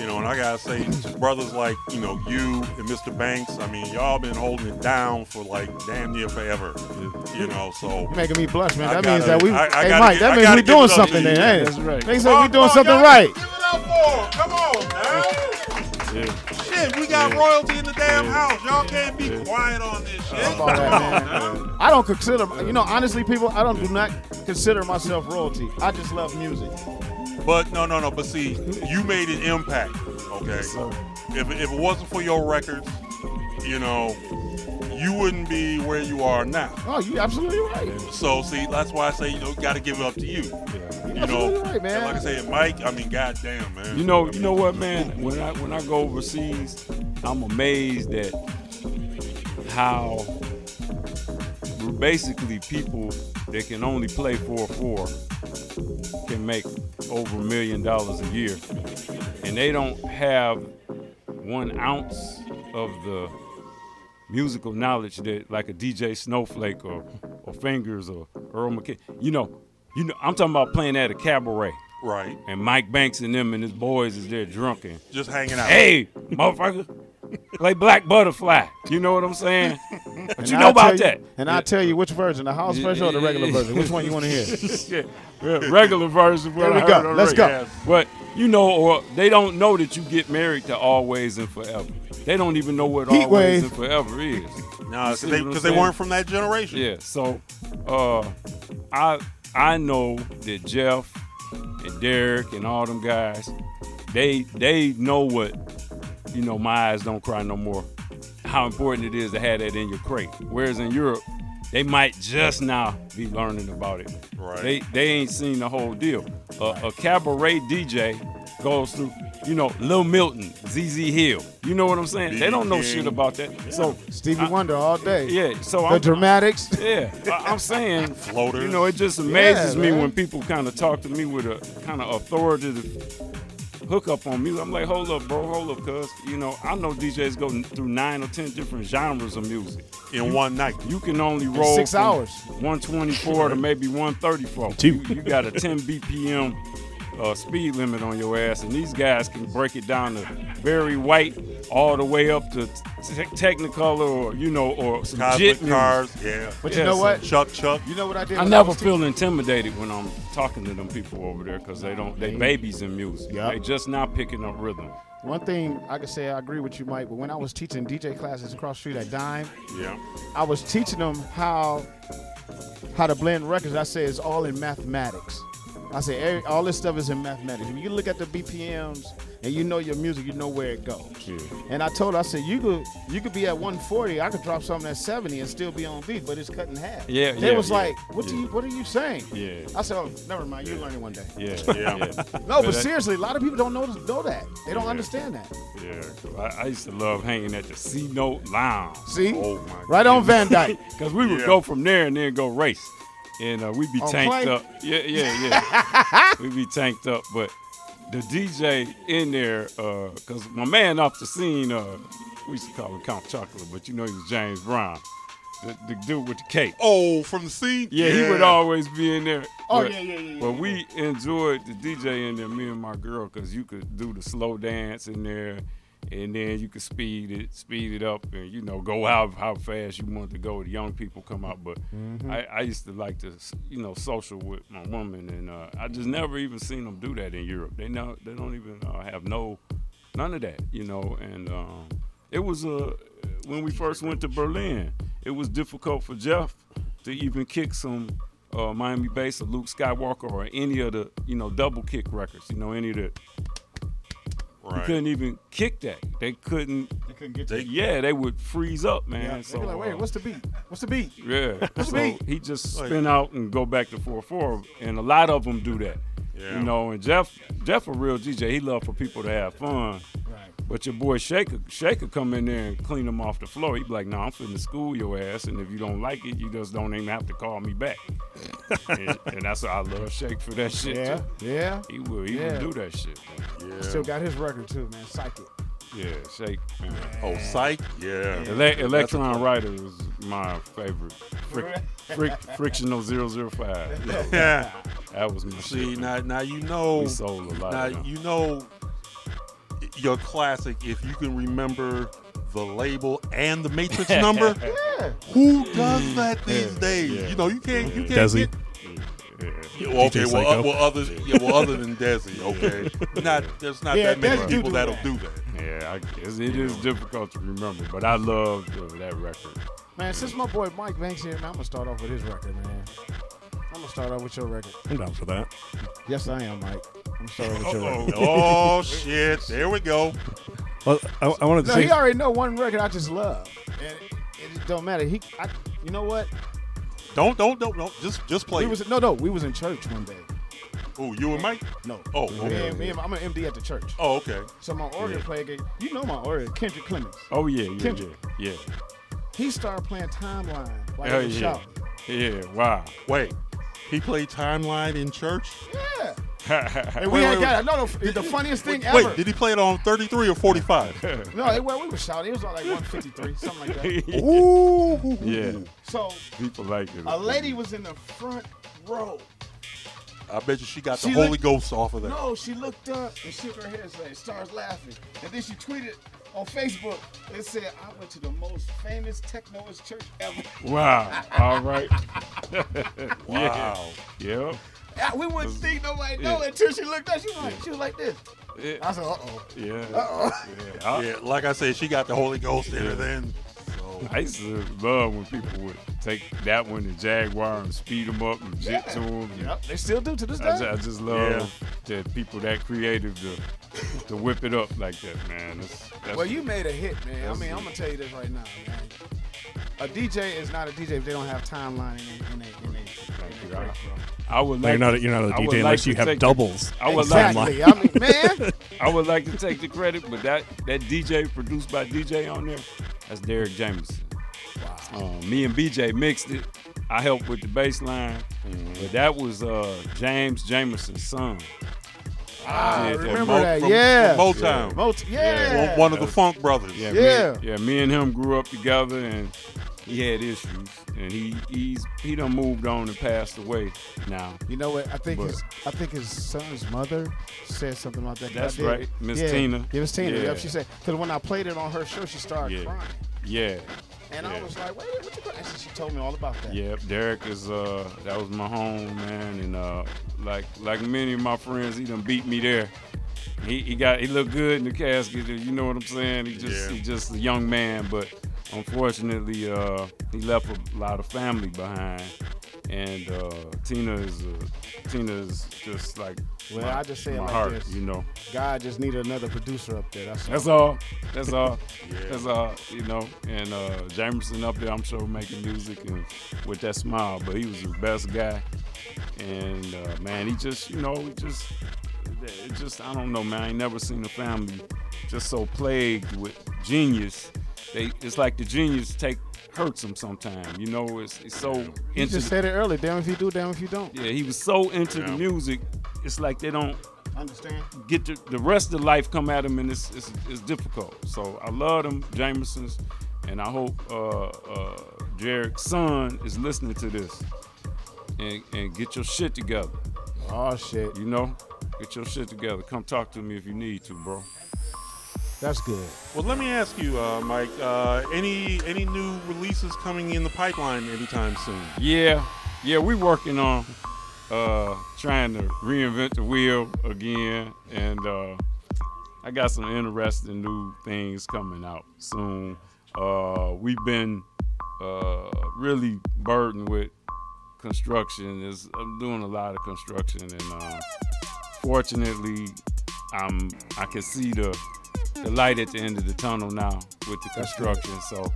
You know, and I gotta say, to brothers like you know you and Mr. Banks. I mean, y'all been holding it down for like damn near forever. You know, so You're making me blush, man. I That means gotta- that we. I- I hey, Mike, get- that means we doing it up to something then, it? That's right. Said Come we doing on, something right. Give it up for. Come on, man. Yeah. Shit, we got Yeah. royalty in the damn Yeah. house. Y'all can't be Yeah. quiet on this shit. Fuck all that. I don't consider, you know, honestly, people, I don't do not consider myself royalty. I just love music. But no, no, no. But see, you made an impact. Okay. sir. if if it wasn't for your records, you know, you wouldn't be where you are now. Oh, you absolutely right. So see, that's why I say you know got to give it up to you. You're You know, absolutely right, man. like I said, Mike. I mean, goddamn, man. You know, you know what, man? When I when I go overseas, I'm amazed at how basically people that can only play four four can make over a million dollars a year, and they don't have one ounce of the musical knowledge that like a DJ Snowflake or or Fingers or Earl McKay. You know, you know, I'm talking about playing at a cabaret right? and Mike Banks and them and his boys is there drunken. Just hanging out. Hey, motherfucker, play Black Butterfly. You know what I'm saying? But And you I'll know about tell that. You, and I'll tell you which version, the house version or the regular version. Which one you want to hear? yeah, yeah, regular version. There we go. Let's go. Yeah. But you know, or they don't know that you get married to always and forever. They don't even know what Heat always wave. and forever is. No, because they, what I'm 'cause they weren't from that generation. Yeah. So, uh, I I know that Jeff and Derek and all them guys, they they know what, you know, my eyes don't cry no more. How important it is to have that in your crate. Whereas in Europe, they might just now be learning about it. Right. They they ain't seen the whole deal. A, a cabaret DJ goes through, you know, Lil Milton, ZZ Hill. You know what I'm saying? They don't know shit about that. So Stevie Wonder all day. yeah, so The I'm, dramatics. yeah, I- I'm saying, Floaters. you know, it just amazes Yeah, me man. when people kind of talk to me with a kind of authoritative hookup on music. I'm like, hold up, bro, hold up, cuz, you know, I know DJs go through nine or ten different genres of music. In one night. You can only roll six from hours. 124 to maybe 134. Two. You, you got a 10 BPM uh, speed limit on your ass, and these guys can break it down to Barry White all the way up to te- Technicolor or you know or some Cosmic jit cars. Yeah. But Yeah, you know what? Chuck Chuck. You know what I did? I never was feel intimidated when I'm talking to them people over there because they don't they babies in music. Yup. They just now picking up rhythm. One thing I can say, I agree with you, Mike. But when I was teaching DJ classes across the street at Dime, Yeah. I was teaching them how how to blend records. I say it's all in mathematics. I say every, all this stuff is in mathematics. If you look at the BPMs and you know your music, you know where it goes. Yeah. And I told her, I said you could you could be at 140. I could drop something at 70 and still be on beat, but it's cut in half. Yeah, They yeah, was yeah, like, what do you what are you saying? Yeah. I said, oh, never mind. You'll learn it one day. Yeah, Yeah. yeah. No, but that- seriously, a lot of people don't know know that. They don't Yeah. understand that. Yeah, 'cause I, I used to love hanging at the C Note Lounge. See, Oh my right on Van Dyke. Because we would Yeah. go from there and then go race. And uh, we'd be On tanked plane? up. Yeah, yeah, yeah. we'd be tanked up. But the DJ in there, because my man off the scene, uh, we used to call him Count Chocolate, but you know he was James Brown, the, the dude with the cape. Oh, from the scene. Yeah, he would always be in there. Oh, But- yeah, yeah, yeah, But yeah, we enjoyed the DJ in there, me and my girl, because you could do the slow dance in there, and then you can speed it, speed it up, and you know go out how fast you want to go. The young people come out, but Mm-hmm. I, I used to like to you know social with my woman, and uh, I just never even seen them do that in Europe. They know they don't even uh, have no none of that, you know. And um, it was uh, when we first went to Berlin, it was difficult for Jeff to even kick some uh, Miami bass or Luke Skywalker or any of the you know double kick records. You know any of the you Right. couldn't even kick that. They couldn't. They couldn't get They- Yeah, they would freeze up, man. Yeah, so be like, wait, uh, what's the beat? What's the beat? yeah. What's the so beat? he just Like- spin out and go back to four four, and a lot of them do that. Yeah. You know, and Jeff, Jeff a real DJ. He love for people to have fun. Right. But your boy Shaker, Shaker come in there and clean them off the floor. He be like, nah, I'm finna school your ass, and if you don't like it, you just don't even have to call me back." and, and that's why I love Shake for that shit. Yeah, too. yeah. He will, he Yeah. will do that shit. Man. Yeah. Still got his record too, man. Psychic. Yeah, Shake. Man. Oh, psych. Yeah. Ele- Electron Rider was my favorite. Fric- fric- frictional 005. You Yeah. that was my See shit. now, now you know. we sold a lot. Now of them. you know your classic. If you can remember the label and the matrix number, Yeah. who does that these Yeah, days? yeah. You know, you can't. You can't. Desi. Get, Yeah. Yeah, well, okay, well, uh, well, other, yeah, well, other than Desi, okay, not there's not Yeah, that many Desi do people do that'll that. do that. Yeah, I guess it is difficult to remember, but I love uh, that record. Man, since my boy Mike Banks here, man, I'm gonna start off with his record, man. I'm gonna start off with your record. I'm down for that. Yes, I am, Mike. I'm gonna start off with your Oh, record. oh shit! There we go. Well, I, I wanted to No, say he already know one record I just love, and it don't matter. He, I, you know what? Don't don't don't don't. Just just play. We was no, no. We was in church one day. oh, you and Mike. No. Oh, Me okay. and, me and, I'm an MD at the church. Oh, okay. So my organ player, gave- you know my organ, Kendrick Clemens. Oh yeah, yeah, Kendrick. yeah, He started playing timeline while Hell he was yeah. shouting. yeah, yeah. Wow. Wait, he played timeline in church. Yeah. yeah, And we Wait, had wait, got no, no, the funniest thing Wait, ever. Wait, did he play it on 33 or 45? no, it, well, we were shouting. It was on like 153, something like that. Ooh. yeah. So People like it. a lady was in the front row. I bet you she got the She Holy Ghost off of that. No, she looked up and shook her head and said, starts laughing. And then she tweeted on Facebook and said, I went to the most famous technoist church ever. Wow. All right. Wow. Yeah. Yeah, we wouldn't think nobody know until she looked up. She was like, she was like this. Yeah. I said, uh oh. Yeah. Uh-oh. Yeah. Yeah, like I said, she got the Holy Ghost in her then. So I used to love when people would take that one, the Jaguar, and speed them up and jet to them. Yep, they still do to this I just, day. I just love that people that creative to to whip it up like that, man. That's, that's Well, you made a hit, man. I mean, it. I'm gonna tell you this right now, man. A DJ is not a DJ if they don't have timeline in their bro. I would No, like you're not. A, you're not a I would DJ unless to you have take the- doubles. I would like I mean, man. I would like to take the credit, but that that DJ produced by DJ on there, that's Derek Jamerson. Wow. Um, me and BJ mixed it. I helped with the bass line, Mm-hmm. but that was uh, James Jamerson's son. I did that. remember Mo- that. from- yeah. from Motown. Mot- yeah. One, one of the Funk brothers. Yeah, Yeah. Me, yeah. Me and him grew up together, and he had issues, and he he's he done moved on and passed away now. You know what? I think But- his I think his son's mother said something about that. That's right, Miss yeah, Tina. Yeah, Miss Tina. Yeah. Yep, she said because when I played it on her show, she started Yeah. crying, Yeah, and I was like, "Wait, what you?" Crying? And she told me all about that. yeah. Derek is uh that was my home man, and uh like like many of my friends, he done beat me there. He, he got he looked good in the casket. You know what I'm saying? He just Yeah. he just a young man, but unfortunately, uh, he left a lot of family behind. And uh, Tina is uh, Tina is just like Well, my, I just say it like heart, this. you know. God just needed another producer up there. That's, That's all. all. That's all. That's all. You know. And uh, Jamerson up there, I'm sure making music and with that smile. But he was the best guy. And uh, man, he just, you know, he just, it just, I don't know, man. I ain't never seen a family just so plagued with genius. They, it's like the genius take hurts them sometimes. You know, it's, it's so You into. just the- said it earlier. Damn if you do, damn if you don't. yeah, he was so into the music. It's like they don't Understand? get the, the rest of life come at him and it's, it's, it's difficult. So I love them Jamersons, and I hope uh, uh, Jared's son is listening to this and, and get your shit together. Oh shit, You know, get your shit together. Come talk to me if you need to, bro. That's good. Well, let me ask you, uh, Mike. Uh, any any new releases coming in the pipeline anytime soon? Yeah, yeah, we're working on uh, trying to reinvent the wheel again, and uh, I got some interesting new things coming out soon. Uh, we've been uh, really burdened with construction. Is I'm doing a lot of construction, and uh, fortunately, I'm I can see the the light at the end of the tunnel now with the construction. So.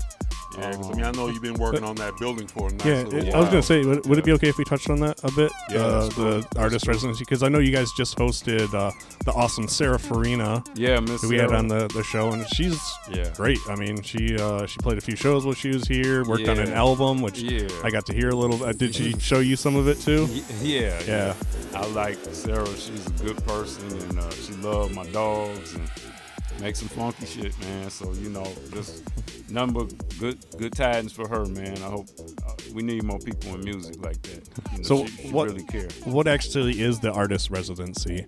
Yeah, 'cause, I um, mean, I know you've been working on that building for a nice Yeah, little it- while. I was gonna say, would, would it be okay if we touched on that a bit? Yeah, uh, that's cool. the That's artist cool. residency, because I know you guys just hosted uh, the awesome Sarah Farina, yeah, Miss who we had on the, the show, and she's Yeah. great. I mean, she uh, she played a few shows while she was here, worked on an album, which Yeah. I got to hear a little. Uh, did she show you some of it too? Y- Yeah, Yeah. I like Sarah. She's a good person, and uh, she loved my dogs and make some funky shit, man. So you know, just number good good tidings for her, man. I hope uh, we need more people in music like that. You know, So she, she what- really care. What actually is the artist residency?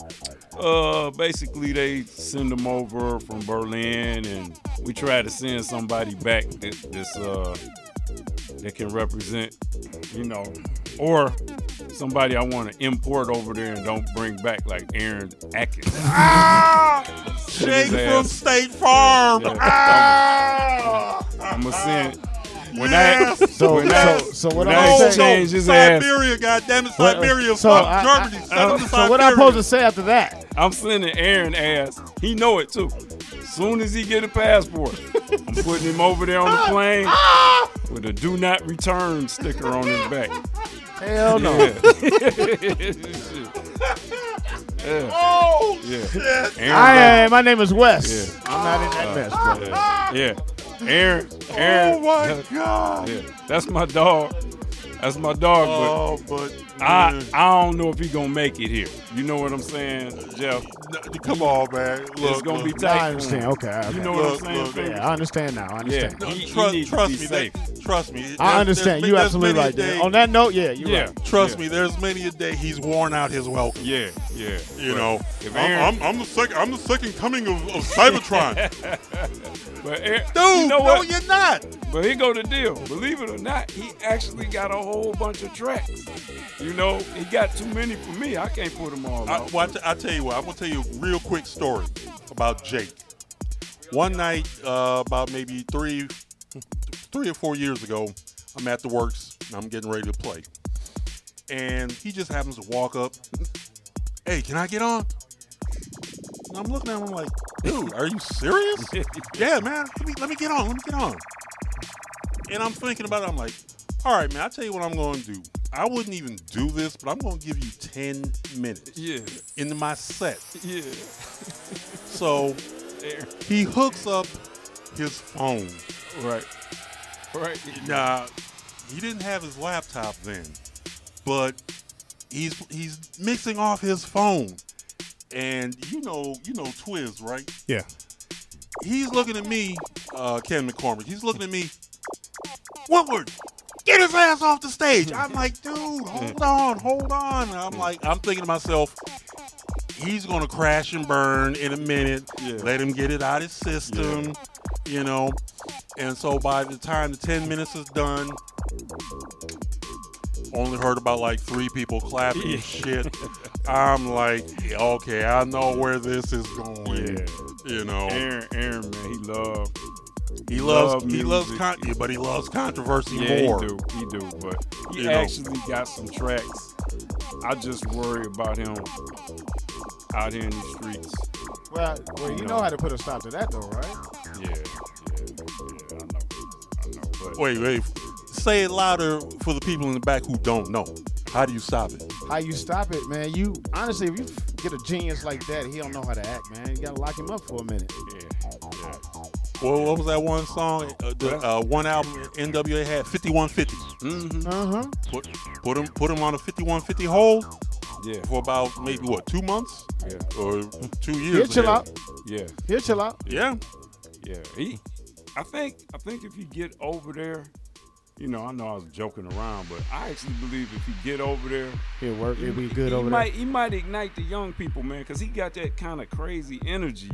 Uh, basically they send them over from Berlin, and we try to send somebody back this, that's uh that can represent, you know, or somebody I want to import over there and don't bring back, like Aaron Atkins. Jake his from. State Farm. Yeah. Ah! I'm gonna send when that So, when that so what when I'm that saying? no, change his ass. Siberia, goddammit, What- Siberia, so fuck I- Germany, I- send them to So what I'm Siberia. supposed to say after that? I'm sending Aaron ass. He know it too. As soon as he get a passport, I'm putting him over there on the plane with a do not return sticker on his back. Hell no. Yeah. Oh Yeah. shit! Aaron I got- My name is Wes. Yeah. I'm not in that uh, mess, brother. Yeah. Aaron. Aaron. Oh my god! Yeah. That's my dog. That's my dog, Oh, but but I mm. I don't know if he gonna make it here. You know what I'm saying, Jeff? no, come on, man. Look, it's gonna be look. tight. I understand. Okay. okay. You know what I'm saying? look, Yeah, I understand now. I understand. No, He- he trust, needs to trust me. safe. That, trust me. I understand. there's- You absolutely right. There. day- On that note, yeah, you're Yeah. right. Trust Yeah. me. There's many a day he's worn out his welcome. Yeah, yeah. You But know, if I'm, I'm, I'm the second. I'm the second coming of, of Cybotron, But Aaron, dude. you know no, you're not. But here go the deal. Believe it or not, he actually got a whole bunch of tracks. You know, he got too many for me. I can't put them all I, out. well, I, t- I tell you what. I'm gonna tell you a real quick story about Jake. One night, uh, about maybe three, three or four years ago, I'm at the works. And I'm getting ready to play, and he just happens to walk up. Hey, can I get on? And I'm looking at him I'm like, dude, are you serious? yeah, man. Let me let me get on. Let me get on. And I'm thinking about it. I'm like, all right, man. I tell you what I'm going to do. I wouldn't even do this, but I'm going to give you 10 minutes yeah, into my set. yeah. So Aaron. he hooks up his phone. Right. Right. Now, he didn't have his laptop then, but he's he's mixing off his phone. And you know, you know Twiz, right? Yeah. He's looking at me, uh, Ken McCormick. He's looking at me. Woodward, get his ass off the stage. I'm like, dude, hold on, hold on. I'm like, I'm thinking to myself, he's gonna crash and burn in a minute. Yeah. Let him get it out his system, you know. And so by the time the 10 minutes is done, only heard about like three people clapping and shit. I'm like, okay, I know where this is going. Yeah. You know, Aaron, Aaron, man, he love. He loves love he loves con- yeah, but he loves controversy Yeah, more. he do, he do. But he You know. actually got some tracks. I just worry about him out here in the streets. Well, well, you No. know how to put a stop to that, though, right? Yeah, yeah, yeah. I know, I know. But Wait, wait. Say it louder for the people in the back who don't know. How do you stop it? How you stop it, man? You honestly, if you get a genius like that, he don't know how to act, man. You gotta lock him up for a minute. yeah, yeah. Well, what was that one song? Uh, the uh, one album NWA had 5150. Mm-hmm. Uh huh. Put put him put him on a 5150 hold Yeah, for about maybe what two months yeah, or two years. He'll chill hell. out. yeah, He'll chill out. Yeah. yeah. He, I think, I think if you get over there, you know, I know I was joking around, but I actually believe if you get over there, He'll work. He'll be good he over might, He might ignite the young people, man, because he got that kind of crazy energy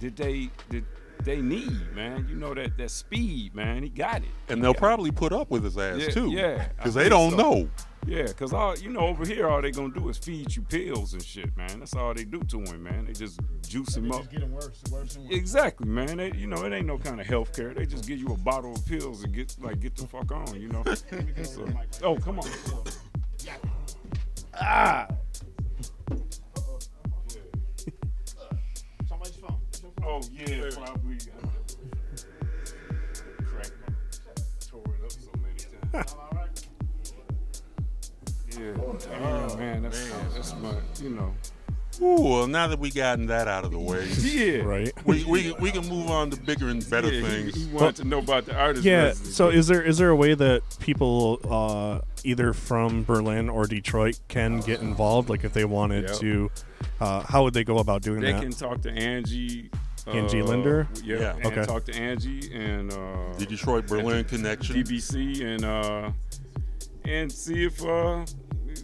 that they that they need, man. You know that that speed, man. He got it. And they'll got it. probably put up with his ass Yeah, too. yeah, I Because they don't so. know. Yeah, cause all you know over here, all they gonna do is feed you pills and shit, man. That's all they do to him, man. They just juice him up. Get him worse, worse and Exactly, man. They, you know, it ain't no kind of health care. They just give you a bottle of pills and get like get the fuck on, you know. So- oh, come on. Ah. Oh yeah, probably. Crack. Tore it up so many times. Yeah, yeah, man. That's that's my, you know. Ooh, well, now that we gotten that out of the way, Yeah. Right. we, we, we can move on to bigger and better Yeah, he- things. He, wanted to know about the artist. Yeah. residency. So is there is there a way that people uh, either from Berlin or Detroit can get involved? Like if they wanted Yep. to, uh, how would they go about doing They that? They can talk to Angie. Angie uh, Linder? Yeah. Yeah. And Okay. talk to Angie and uh, the Detroit Berlin connection. DBC and uh, and see if uh,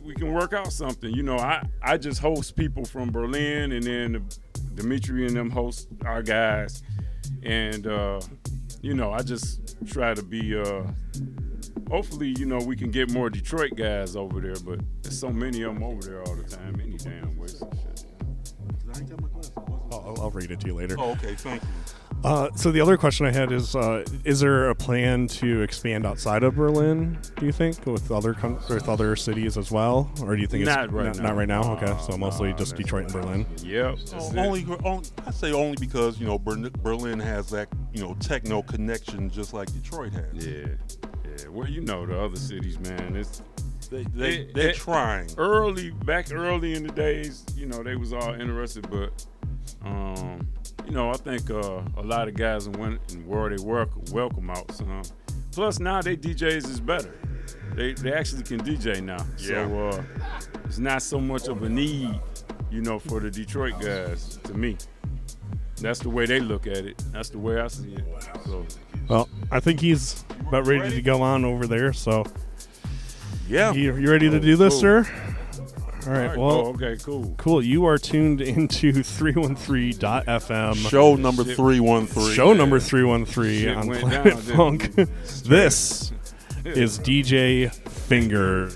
we can work out something. You know, I I just host people from Berlin, and then Dimitri and them host our guys, and uh, you know, I just try to be. Uh, hopefully, you know, we can get more Detroit guys over there, but there's so many of them over there all the time, any damn way. So shit. I ain't got my glasses. I'll, I'll read it to you later. Oh, okay. Thank you. Uh, so the other question I had is: uh, Is there a plan to expand outside of Berlin? Do you think with other com- with other cities as well, or do you think Not it's right not, now. not right now? Okay, so mostly nah, just Detroit and. Berlin. Yep. that's Oh, only, only, I say only because you know Bern- Berlin has that you know techno connection just like Detroit has. Yeah. Yeah. Well, you know the other cities, man. It's They, they, It- they're trying. early back early in the days, you know, they was all interested, but um, you know, I think uh, a lot of guys and went and where they work welcome out. So, plus now they DJs is better. They they actually can DJ now. So uh, it's not so much of a need, you know, for the Detroit guys. To me, that's the way they look at it. That's the way I see it. So Well, I think he's about ready to go on over there. So, Yeah. you, you ready to do this, cool. sir? All right. all right, Well, oh, okay, cool. cool. You are tuned into 313.fm. Show number Shit. three one three. Show number 313 Shit on went Planet down, Funk. didn't this is DJ Finger.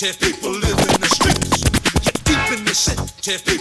center, people live in the streets. get deep in the center, people.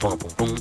One,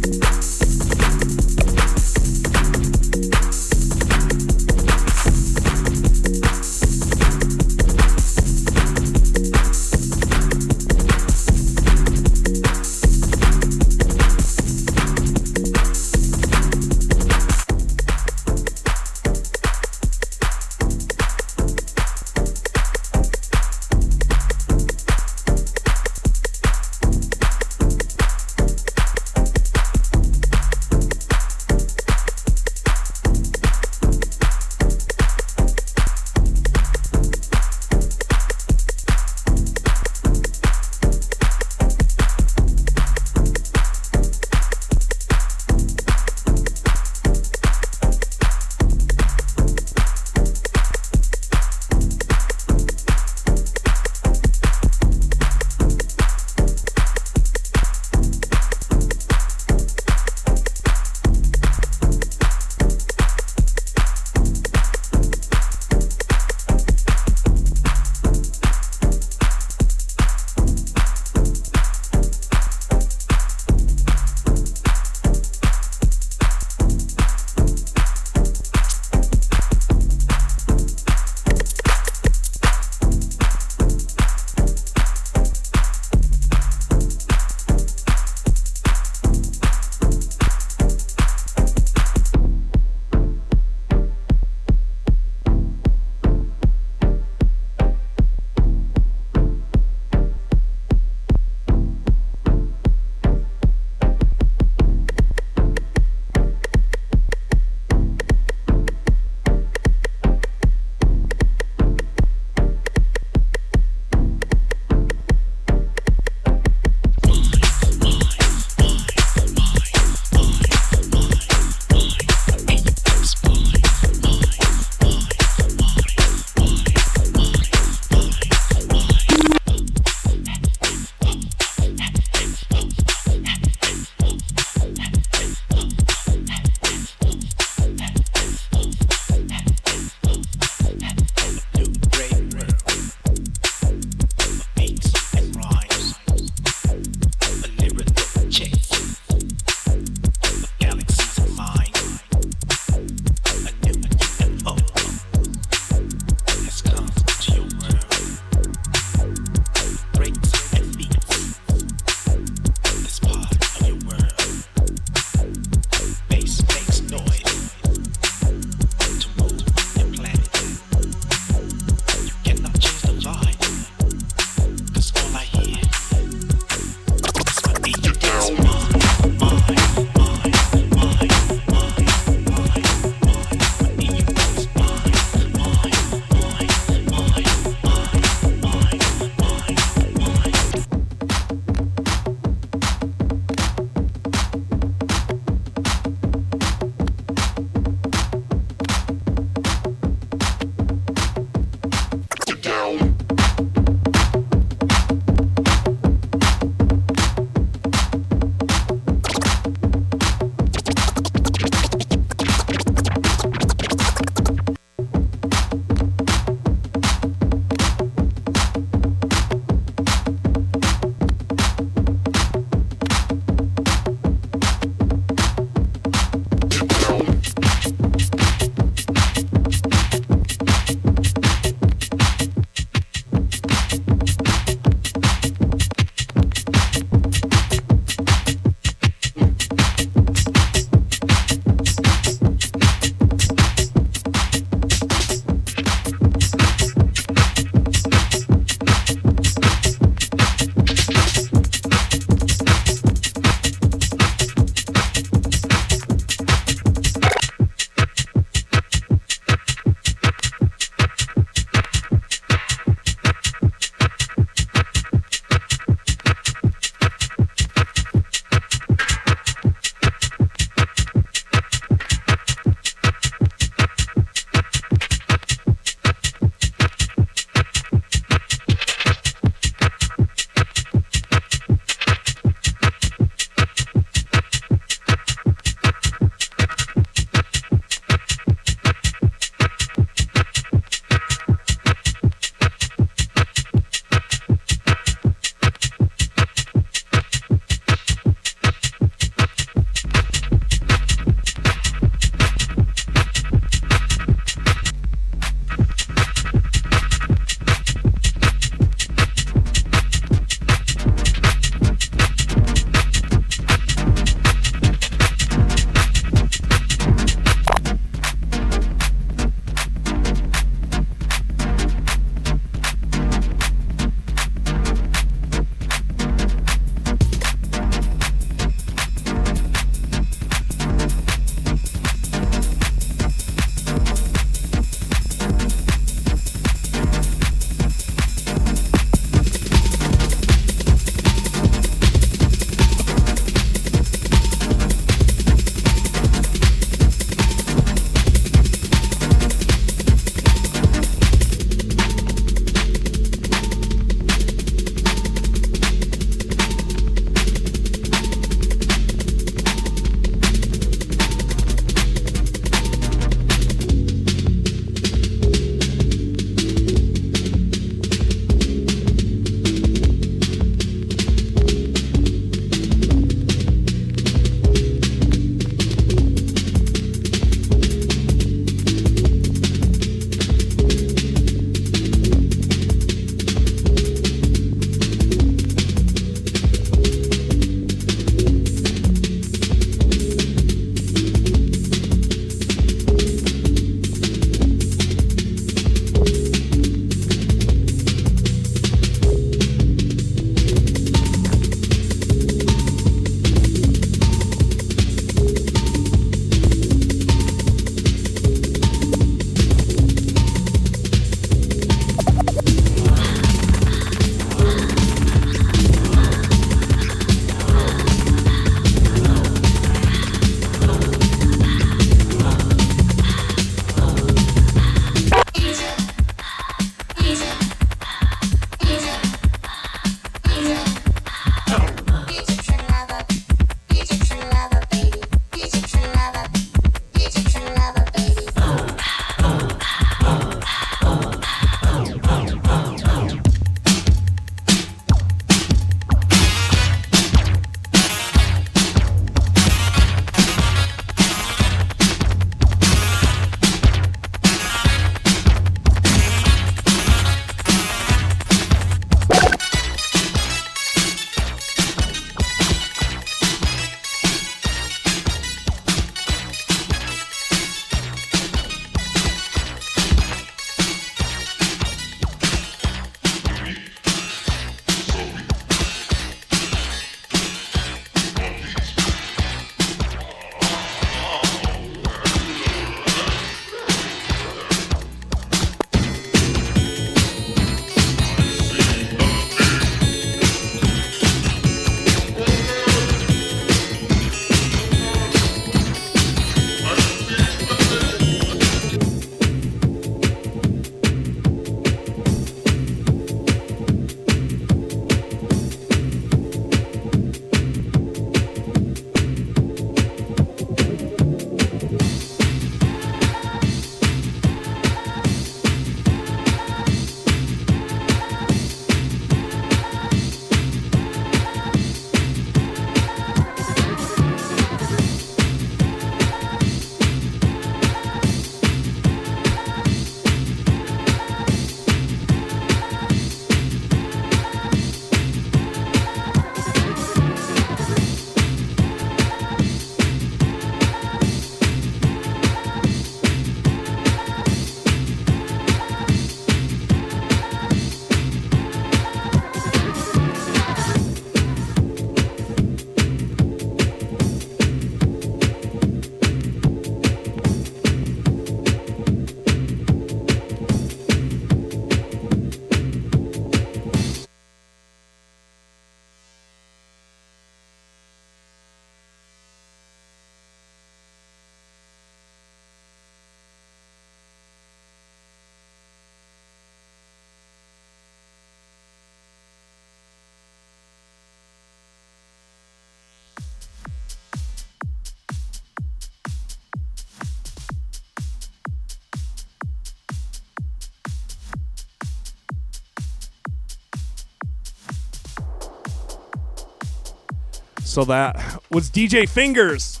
So that was DJ Fingers.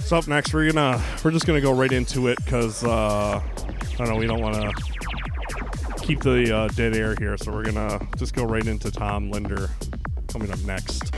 So up next, we're gonna we're just gonna go right into it because uh, I don't know we don't want to keep the uh, dead air here, so we're gonna just go right into Tom Linder coming up next.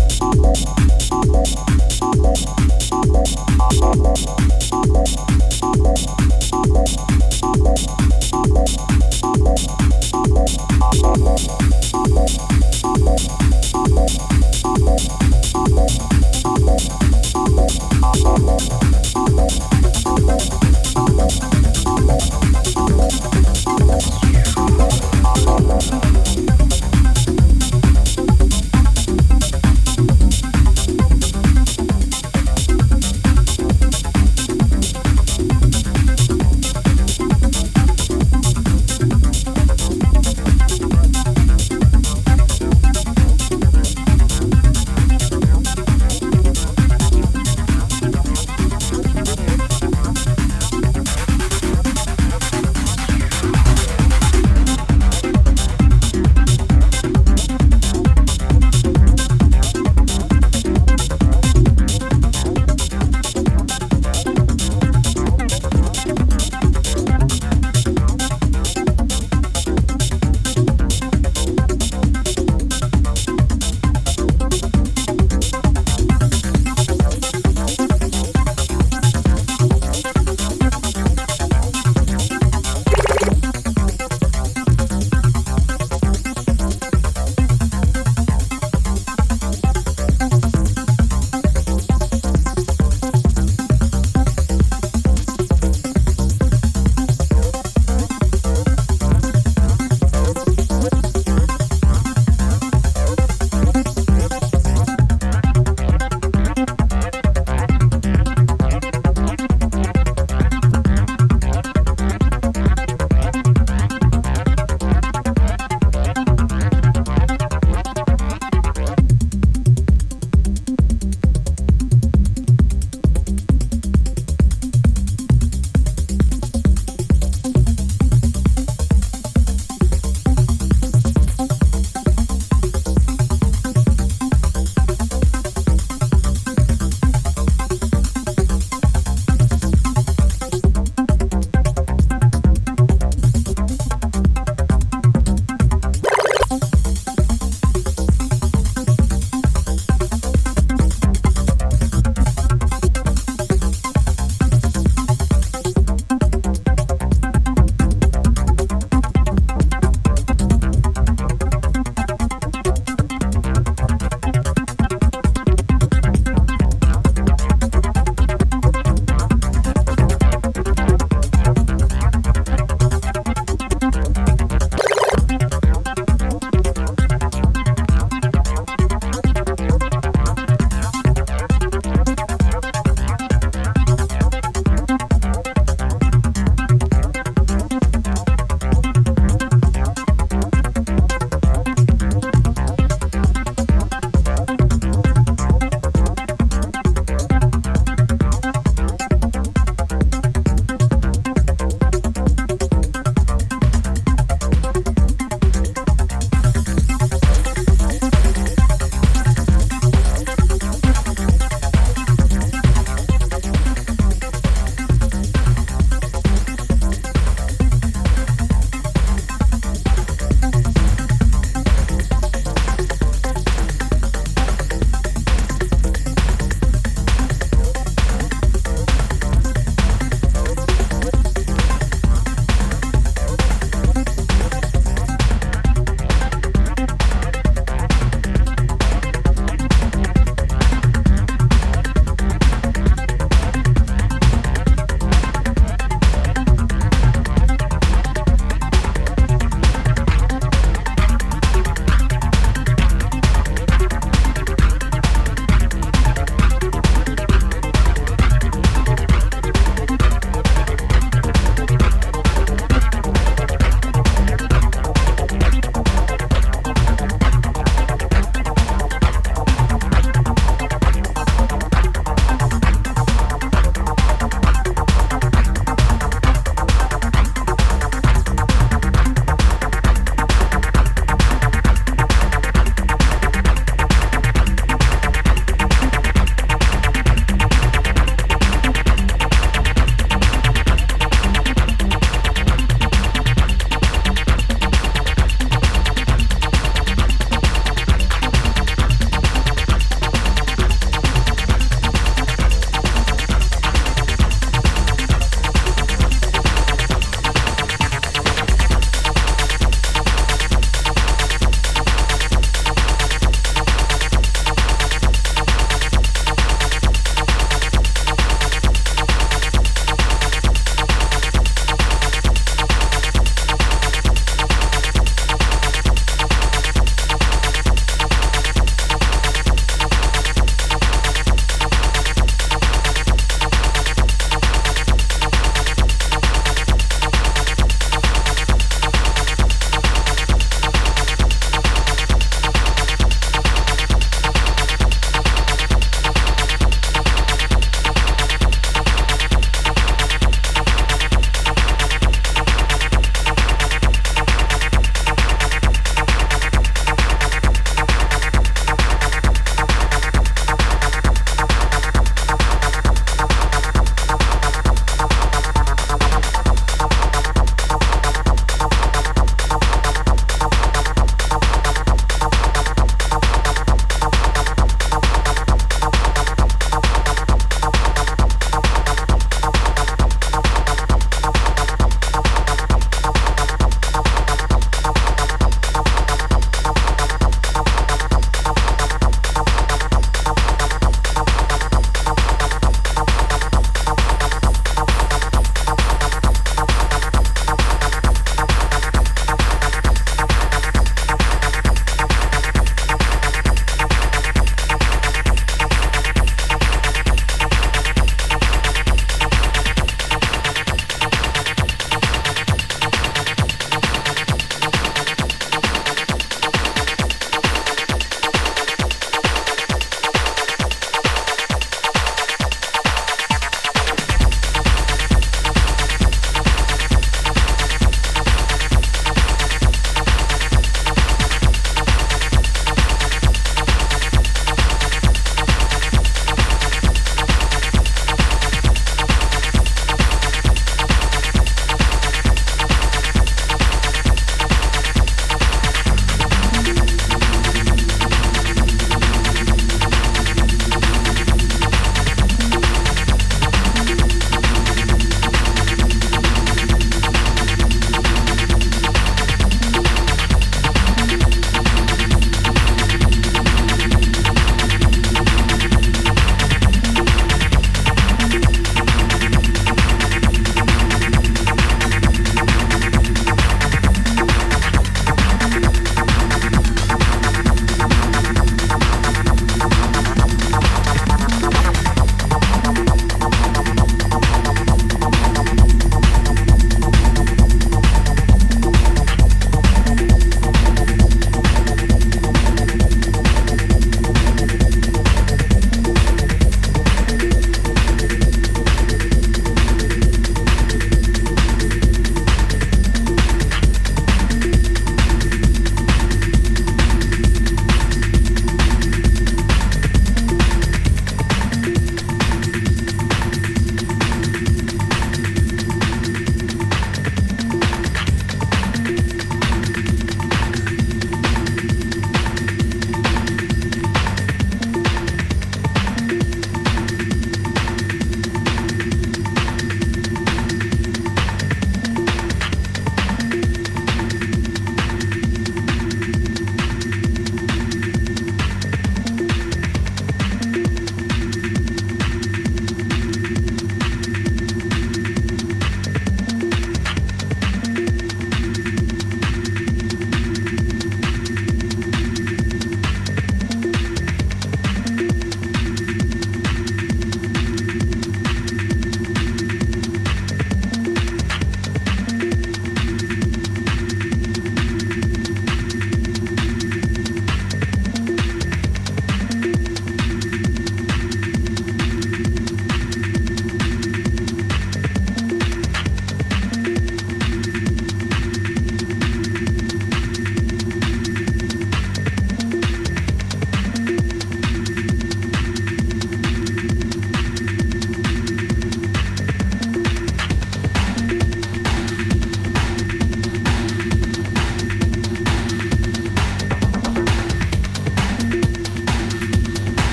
Thank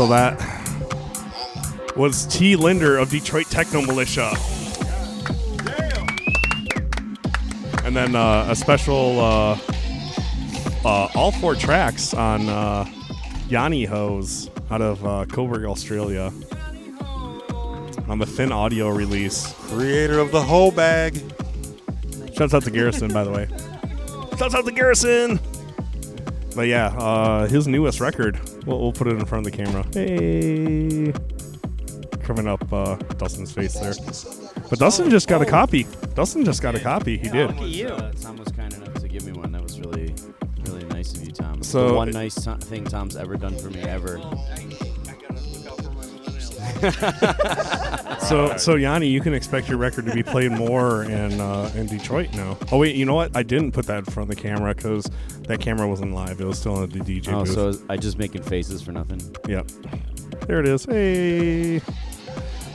So that was T. Linder of Detroit Techno Militia. And then uh, a special, uh, uh, all four tracks on uh, Yanni Hose out of uh, Coburg, Australia. On the Thin Audio release. Creator of the whole bag. Shouts out to Garrison, by the way. Shouts out to Garrison! But yeah, uh, his newest record. We'll, we'll put it in front of the camera. Hey, Coming up uh, Dustin's face there. But Dustin just got a copy. Dustin just got a copy. He did. Look at you. Uh, Tom was kind enough to give me one. That was really, really nice of you, Tom. So- the one nice to- thing Tom's ever done for me ever. So, so Yanni, you can expect your record to be played more in uh, in Detroit now. Oh wait, you know what? I didn't put that in front of the camera because that camera wasn't live. It was still on the DJ oh, booth. so is- I just making faces for nothing. Yep. There it is. Hey.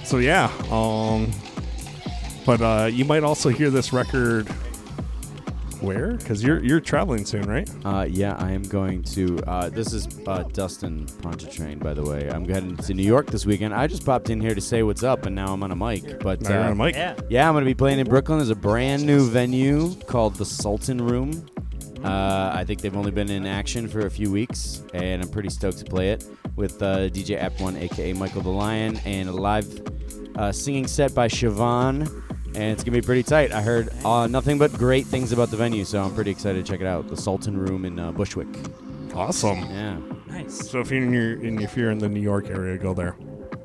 So yeah. Um. But uh, you might also hear this record where? Because you're you're traveling soon, right? Uh, yeah, I am going to. Uh, this is uh, Dustin Pontchartrain, by the way. I'm heading to New York this weekend. I just popped in here to say what's up, and now I'm on a mic. But Now you're uh, on a mic. Yeah. yeah, I'm going to be playing in Brooklyn. There's a brand new venue called the Sultan Room. Uh, I think they've only been in action for a few weeks, and I'm pretty stoked to play it with uh, DJ App One, aka Michael the Lion, and a live uh, singing set by Siobhan. And it's gonna be pretty tight. I heard uh, nothing but great things about the venue, so I'm pretty excited to check it out. The Sultan Room in uh, Bushwick. Awesome. Yeah. Nice. So if you're in your if you're in the New York area, go there.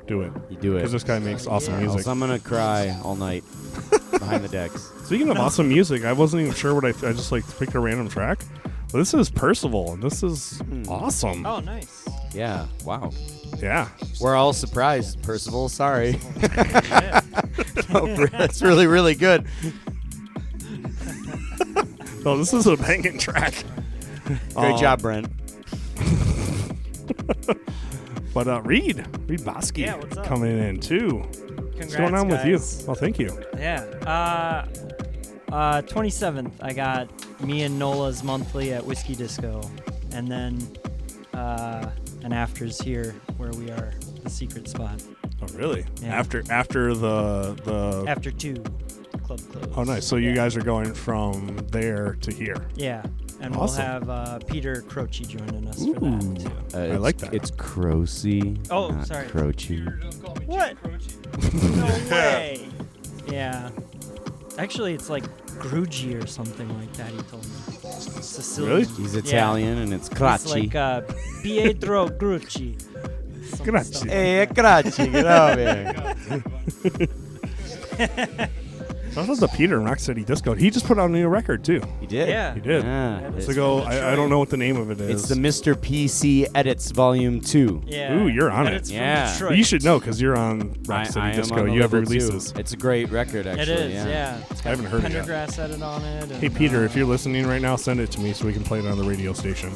Do it. You do it. Because this guy makes awesome music. Else I'm gonna cry all night behind the decks. Speaking of awesome music, I wasn't even sure what I. I just like picked a random track. But this is Percival, and this is Hmm. awesome. Oh, nice. Yeah. Wow. Yeah. We're all surprised, Percival. Sorry. no, that's really, really good. Oh, this is a banging track. Great Um, job, Brent. But uh, Reed, Reed Bosky, Yeah, coming in too. What's going Congrats, on with you? Well, thank you. Yeah. Uh, uh, 27th, I got me and Nola's monthly at Whiskey Disco, and then uh, an afters here where we are, the secret spot. Oh, really? Yeah. After after the the After two, club closed. Oh, nice. So you guys are going from there to here. Yeah, and Awesome. we'll have uh, Peter Croce joining us for that too. Uh, I like that. It's Crocy. Oh, not sorry. Croce. What? no way. Yeah. Actually, it's like Grugi or something like that. He told me. Sicilian. Really? He's Yeah. Italian, and it's It's like uh, Pietro Grucci. Some Grazie. stuff. Hey, Cracci, get over was I the Peter Rock City Disco. He just put out a new record too. He did. Yeah. He did. Yeah. That It's is like, oh, from I, I don't know what the name of it is. It's the Mr. PC Edits Volume 2. Yeah. Ooh, you're on and it. It's from Yeah. Detroit. you should know because you're on Rock City I am Disco. on the You have label, too. releases. It's a great record, actually. It is, yeah. yeah. It's got I haven't heard it yet. Pendergrass edit on it. Hey Peter, uh, if you're listening right now, send it to me so we can play it on the radio station.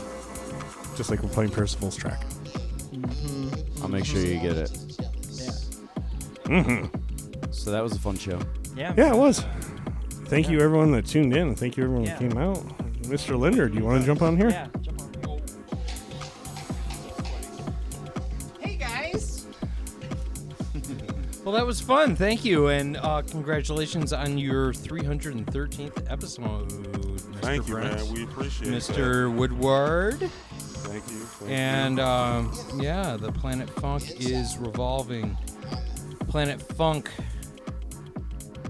Just like we're playing Percival's track. I'll make sure you get it. Yeah. Mm-hmm. So that was a fun show. Yeah. Yeah, it was. Thank you everyone that tuned in, and thank you everyone Yeah. that came out. Mr. Linder, do you want to jump on here? Yeah. Jump on. Hey guys. well, that was fun. Thank you, and uh, congratulations on your 313th episode, Mr. Thank you, Brent. man. We appreciate it. Mr. Woodward. Thank you. Thank you. And um, yeah, the Planet Funk is revolving. Planet Funk.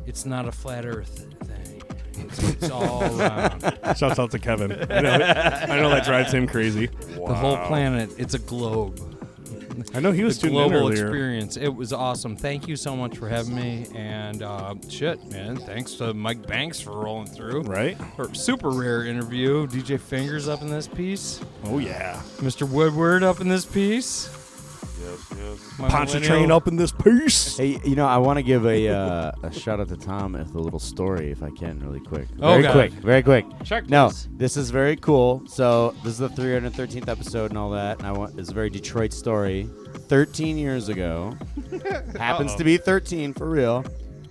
It's not a flat Earth thing. It's, it's all around. Shouts out to Kevin. I know, I know that drives him crazy. The whole planet. It's a globe. I know he was the tuning in global earlier. experience. It was awesome. Thank you so much for having me. And uh, shit, man, thanks to Mike Banks for rolling through. Right? Or super rare interview. DJ Fingers up in this piece. Oh yeah. Mr. Woodward up in this piece. Yes, yes. My Poncha millennial- train up in this piece. Hey, you know, I want to give a uh, a shout out to Tom with a little story, if I can, really quick. Oh, very God. quick, very quick. Check, no, please. this is very cool. So this is the 313th episode and all that, and I want it's a very Detroit story. 13 years ago, happens Uh-oh. to be 13 for real.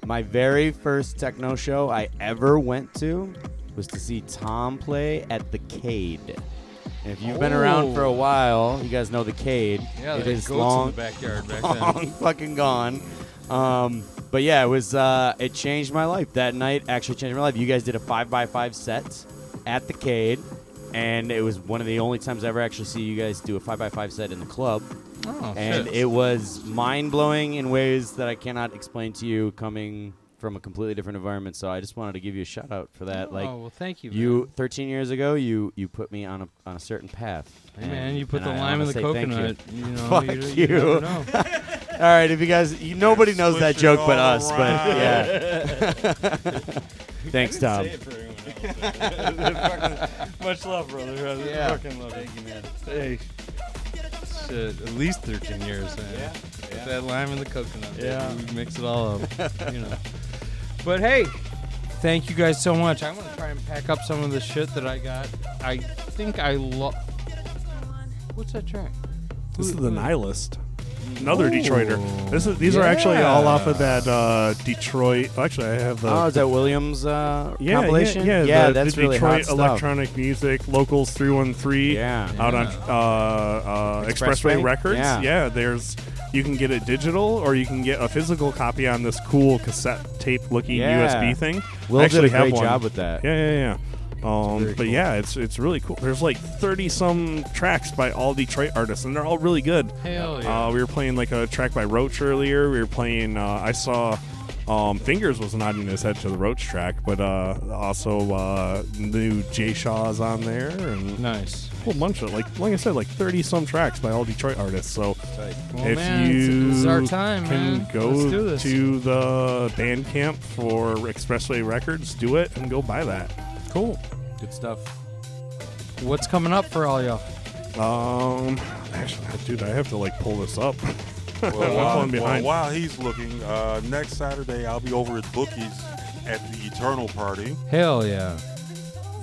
My very first techno show I ever went to was to see Tom play at the Cade. And if you've been around for a Oh. while, you guys know the Cade. Yeah, it they had in long, the backyard back long then. fucking gone. Um, but yeah, it was uh, it changed my life that night. Actually, changed my life. You guys did a five by five set at the Cade, and it was one of the only times I ever actually see you guys do a five by five set in the club. Oh, and shit. it was mind blowing in ways that I cannot explain to you, coming from a completely different environment. So I just wanted to give you a shout out for that. like, Oh, well, thank you, You 13 years ago, you you put me on a on a certain path. Hey, man, And- you put the I lime in the coconut, You. you know, Fuck you- you. you know. all right, if you guys, you, nobody knows that joke but all us, but yeah. Thanks, Tom. Much love, brother. I Yeah. fucking love you, man. Hey, shit, at least 13 years, man. Yeah, Put yeah. that lime and the coconut. baby. Yeah. we mix it all up. you know. But hey, thank you guys so much. I'm gonna try and pack up some of the shit that I got. I think I love. What's that track? This Who- is the who- Nihilist. Another Detroiter. This is these are actually all off of that uh, Detroit. Actually, I have the. Oh, is that Williams uh, yeah, compilation? Yeah, yeah, yeah the, that's the really Detroit hot stuff. electronic music locals three one three. Yeah. out on uh, uh, Expressway? Expressway Records. Yeah. there's you can get it digital or you can get a physical copy on this cool cassette tape looking Yeah. USB thing. Will I did a great have one. job with that. Yeah, yeah, yeah. Um, but cool. yeah, it's it's really cool. There's like 30 some tracks by all Detroit artists, and they're all really good. Hell yeah. Uh, we were playing like a track by Roach earlier. We were playing. Uh, I saw. Um, Fingers was nodding his head to the Roach track, but uh, also uh, new Jay Shaw's on there, and nice, a whole bunch of like, like I said, like thirty some tracks by all Detroit artists. So Well, if man, you this is our time, can man. go Let's do this. to the Bandcamp for Expressway Records, do it and go buy that. Cool. Good stuff. What's coming up for all y'all? Um, actually, dude, I have to like pull this up. Well, I'm while, well, while he's looking, uh, next Saturday I'll be over at Bookies at the Eternal Party. Hell yeah.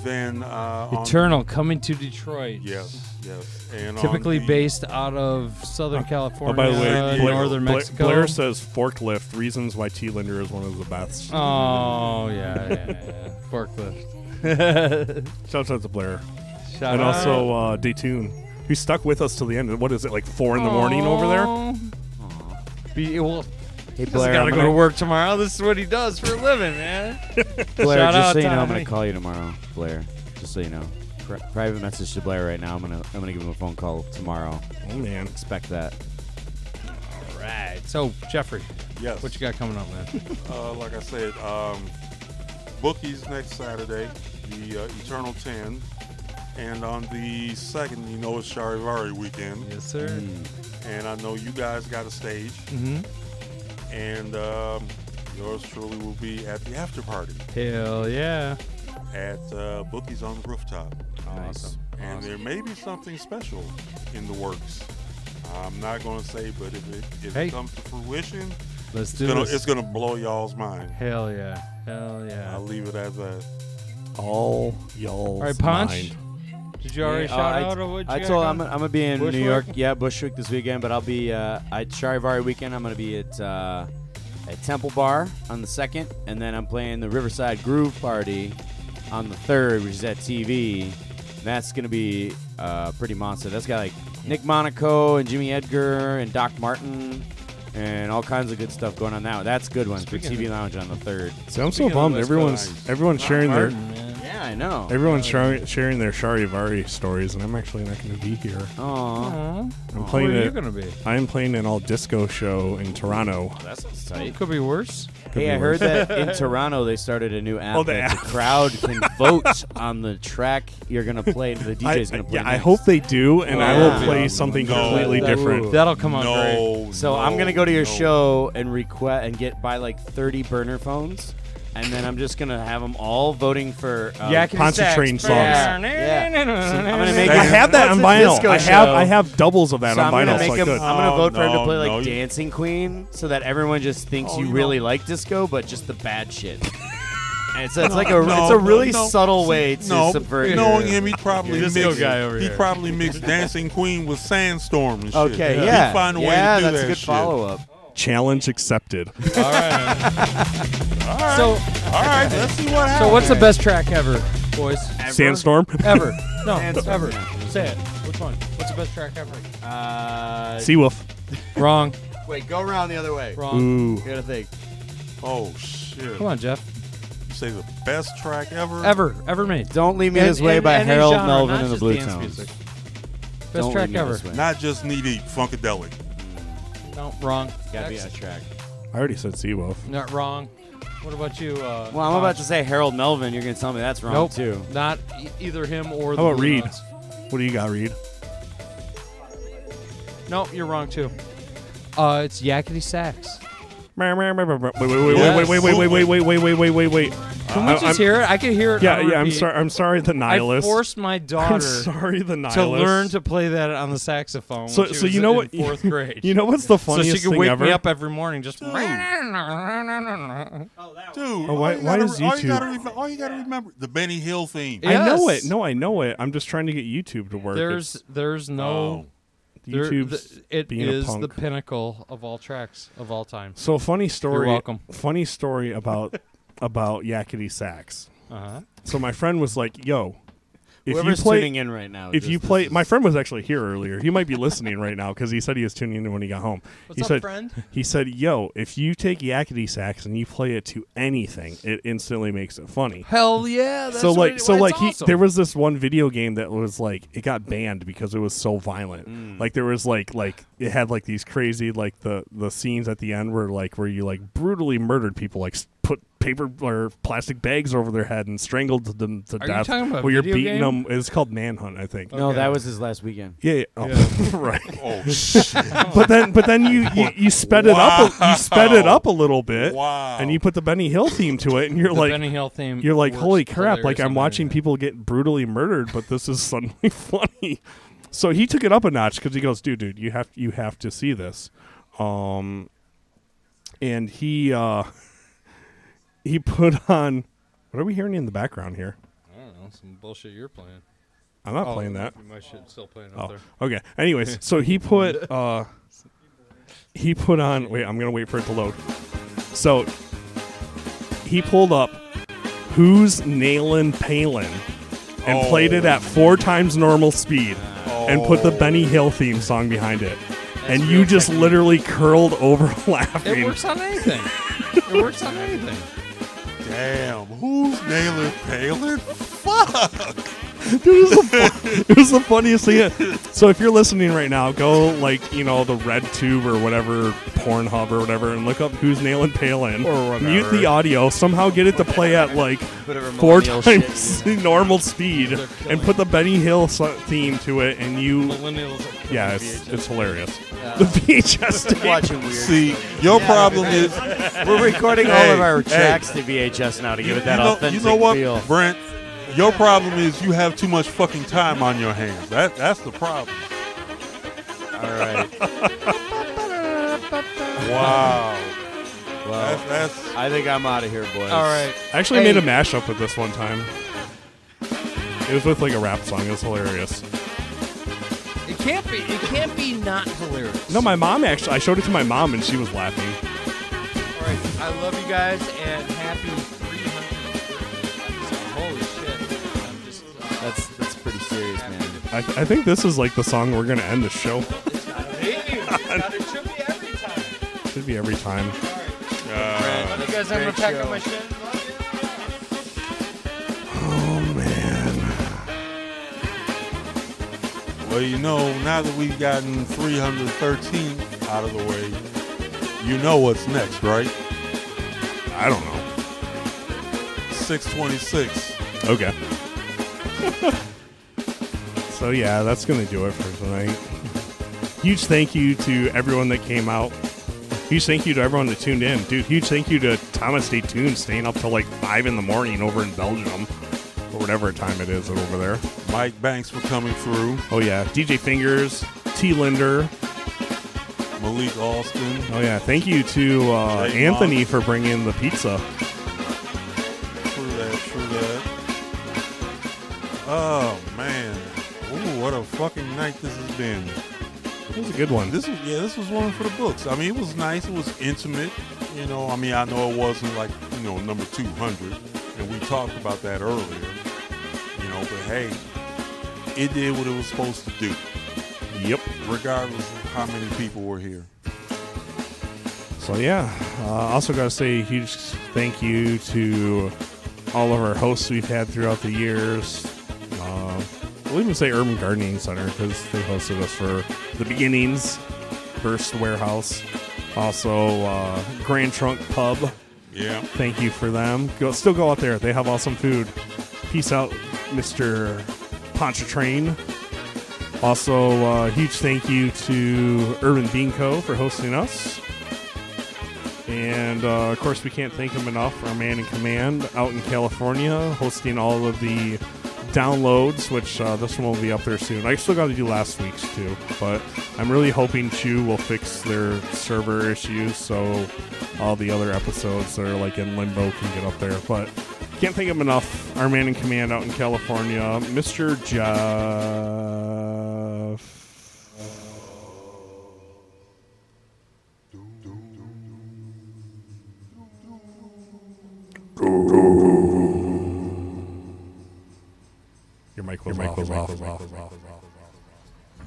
Then uh, on- Eternal coming to Detroit. Yes, yes. And on typically the- based out of Southern California, Oh, by the way, uh, Blair, northern Blair- Mexico. Blair says forklift. Reasons why T Linder is one of the best. Oh yeah, yeah, yeah. forklift. Shout out to Blair. Shout and out. also uh, Daytune. He stuck with us till the end. What is it, like four in the morning over there? Aw. Be, well, Hey, Blair, gotta I'm go gonna- to work tomorrow. This is what he does for a living, man. Blair, Shout just out so you know, I'm gonna call you tomorrow. Blair, just so you know. Pri- private message to Blair right now. I'm gonna I'm gonna give him a phone call tomorrow. Oh man, expect that. All right. So Jeffrey, Yes. what you got coming up, man? uh, like I said, um, Bookies next Saturday, the uh, Eternal 10. And on the second, you know, it's Charivari weekend. Yes, sir. And I know you guys got a stage. Mhm. And um, yours truly will be at the after party Hell yeah. at uh, Bookies on the Rooftop. Awesome. And there may be something special in the works. I'm not going to say, but if it if Hey. it comes to fruition, Let's it's do gonna, this. It's gonna blow y'all's mind. Hell yeah. Hell yeah. I'll leave it at that. All y'all's All right, Punch. mind. Did you already Yeah, shout uh, I- out or what? I you got told I'm, going? I'm gonna be in New York. Yeah, Bushwick this weekend, but I'll be uh, at Charivari weekend. I'm gonna be at uh, at Temple Bar on the second, and then I'm playing the Riverside Groove Party on the third, which is at TV. That's gonna be uh, pretty monster. That's got like Nick Monaco and Jimmy Edgar and Doc Martin. And all kinds of good stuff going on now. That's a good one for Speaking TV of- Lounge on the third. See, I'm so bummed. Everyone's everyone's sharing their Yeah, I know. everyone's sharing sharing their Charivari stories, and I'm actually not going to be here. Aw. I'm Aw. playing Where are it. you gonna be? I am playing an all disco show in Toronto. Oh, that sounds tight. Could be worse. Could hey, be I heard that in Toronto they started a new app Oh, the that app. the crowd can vote on the track you're gonna play. The I, DJ's gonna play. yeah, I hope they do, and I Yeah. will play something No. completely That- different. That'll come out no, great. So I'm gonna go to your no. show and request and get buy like 30 burner phones, and then I'm just gonna have them all voting for uh, Yakety Pontchartrain sax. songs. Yeah, yeah. So I'm gonna make I it- have that on What's a vinyl. disco I have show? I have doubles of that So on I'm gonna make so I him, could. I'm gonna Oh, vote for him to play like no, Dancing Queen, so that everyone just thinks Oh, you you really like disco, but just the bad shit. And it's, it's No, like a no, it's a really no, subtle see, way to no, subvert. Knowing your- him, he probably Your disco mixed, guy over he here. probably mixed Dancing Queen with Sandstorm and shit. Okay, He'd yeah, find a way yeah, to do that's that a good shit. follow up. Challenge accepted. All right. So, All right, let's see what happens. so what's the best track ever, boys? Sandstorm. Ever? No, Sandstorm, ever. Say it. Which one? What's the best track ever? Uh, Seawolf. Wrong. wait, go around the other way. Wrong. Ooh. You gotta think. Oh shit! Come on, Jeff. You say the best track ever? Ever, ever made. Don't leave me And- this way and- by and in Harold genre, Melvin and the just Blue dance Tones. Best Don't track me ever. way. Not just knee deep, funkadelic. No, wrong. Gotta be Next. that track. I already said Seawolf. Not wrong. What about you? Uh, Well, I'm about to say Harold Melvin. You're gonna tell me that's wrong Nope. too. Not e- either him or the How about Blue Reed? Notes. What do you got, Reed? Nope, you're wrong too. Uh, it's Yakety Sax. Wait, wait, wait, wait, wait, wait, wait, wait, wait, wait, wait, wait, wait, wait, wait, wait, wait. Can we I- just I'm- hear it? I can hear it. Yeah, yeah. I'm sorry. I'm sorry. The nihilist. I forced my daughter. I'm sorry. The nihilist. to learn to play that on the saxophone. So, when she so was you know in what? Fourth grade. You know what's the funniest? so she could wake ever? me up every morning just. Dude, Oh, Dude, why- all you why gotta- does all you gotta YouTube- re- all you gotta remember the Benny Hill theme. I know it. No, I know it. I'm just trying to get YouTube to work. There's It's- there's no Oh. They're- YouTube's the- it being a is punk. the pinnacle of all tracks of all time. So funny story. You're welcome. Funny story about about Yakety Sax. Uh-huh. So my friend was like, "Yo, if Whoever's you play, tuning in right now, if just- you play, my friend was actually here earlier. He might be listening right now because he said he was tuning in when he got home. What's he up, said, friend? He said, "Yo, if you take Yakety Sax and you play it to anything, it instantly makes it funny." Hell yeah! That's so like, it- so like, it's he awesome. there was this one video game that was like it got banned because it was so violent. Mm. Like there was like like it had like these crazy like the the scenes at the end were like where you like brutally murdered people, like s- put paper or plastic bags over their head and strangled them to Are you death. talking about a where you're video beating game? them. It's called Manhunt, I think. No, that was his last weekend. Yeah, yeah. Oh, Yeah. right. Oh, shit. but then, but then you you, you sped it up. A, you sped it Wow. up a little bit. Wow. And you put the Benny Hill theme to it, and you're The like, Benny Hill theme You're like, works holy crap! Like I'm on watching people get brutally murdered, but this is suddenly funny. So he took it up a notch because he goes, dude, dude, you have you have to see this. Um, and he uh, he put on. What are we hearing in the background here? I don't know some bullshit you're playing. I'm not Oh, playing that. My shit's still playing Oh, up there. okay. Anyways, so he put uh he put on wait, I'm gonna wait for it to load. So he pulled up Who's Nailin' Palin and played it at four times normal speed and put the Benny Hill theme song behind it. and you just literally curled over laughing. It works on anything. it works on anything. Damn, who's nailing Palin? Fuck. Dude, it was, the fu- it was the funniest thing. So if you're listening right now, go like you know the Red Tube or whatever Pornhub or whatever, and look up who's nailing Palin. Or whatever. Mute the audio. Somehow get it to play at like Whatever four millennial times normal speed, and put the Benny Hill so- theme to it, and you. Millennials. Yeah, it's, it's hilarious. The VHS tape. Watching weird. See, your problem is We're recording all Hey, of our hey. tracks to VHS now to give it that you know, authentic You know what, feel. Brent? Your problem is you have too much fucking time on your hands. That that's the problem. All right. Wow. Well, That's, that's I think I'm out of here, boys. All right. I actually Hey. made a mashup with this one time. It was with like a rap song. It was hilarious. It can't be. It can't be not hilarious. No, my mom actually. I showed it to my mom, and she was laughing. All right. I love you guys and happy That's that's pretty serious, man. I, I think this is like the song we're gonna end the show. it's gotta be. It's gotta, it should be every time. Should be every time. uh, you guys, I'm gonna pack up my shit. Oh man. well, you know, now that we've gotten 313 out of the way, you know what's next, right? I don't know. 626. Okay. so yeah, that's gonna do it for tonight. Huge thank you to everyone that came out. Huge thank you to everyone that tuned in, dude. Huge thank you to Thomas Stay Tuned, staying up till like five in the morning over in Belgium, or whatever time it is over there. Mike Banks for coming through. Oh yeah, DJ Fingers, T Linder. Malik Alston. Oh yeah, thank you to uh, Anthony Monk. for bringing the pizza. This has been. It was a good one. This was yeah, this was one for the books. I mean, it was nice. It was intimate. You know, I mean, I know it wasn't like you know number two hundred, and we talked about that earlier. You know, but hey, it did what it was supposed to do. Yep. Regardless of how many people were here. So yeah, uh, also got to say a huge thank you to all of our hosts we've had throughout the years. Uh, we'll even say Urban Gardening Center because they hosted us for the beginnings. First Warehouse, also uh, Grand Trunk Pub. Yeah. Thank you for them. Go still go out there. They have awesome food. Peace out, Mister Pontchartrain. Also, uh, huge thank you to Urban Bean Co. for hosting us. And uh, of course, we can't thank him enough. For our man in command out in California, hosting all of the downloads, which uh, this one will be up there soon. I still got to do last week's too, but I'm really hoping Chew will fix their server issues so all the other episodes that are like in limbo can get up there. But can't think of enough. Our man in command out in California, Mr. Jeff. Ooh. Your mic was off. Was off. off.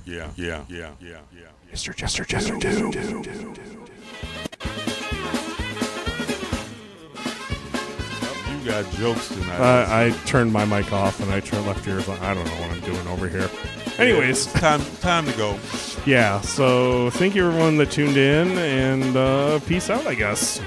Yeah, yeah, yeah, yeah, yeah. Mr. Jester Jester do. You got jokes tonight. Uh, I turned my mic off and I turned left ears on. I don't know what I'm doing over here. Anyways, time time to go. Yeah. So thank you everyone that tuned in and uh, peace out. I guess.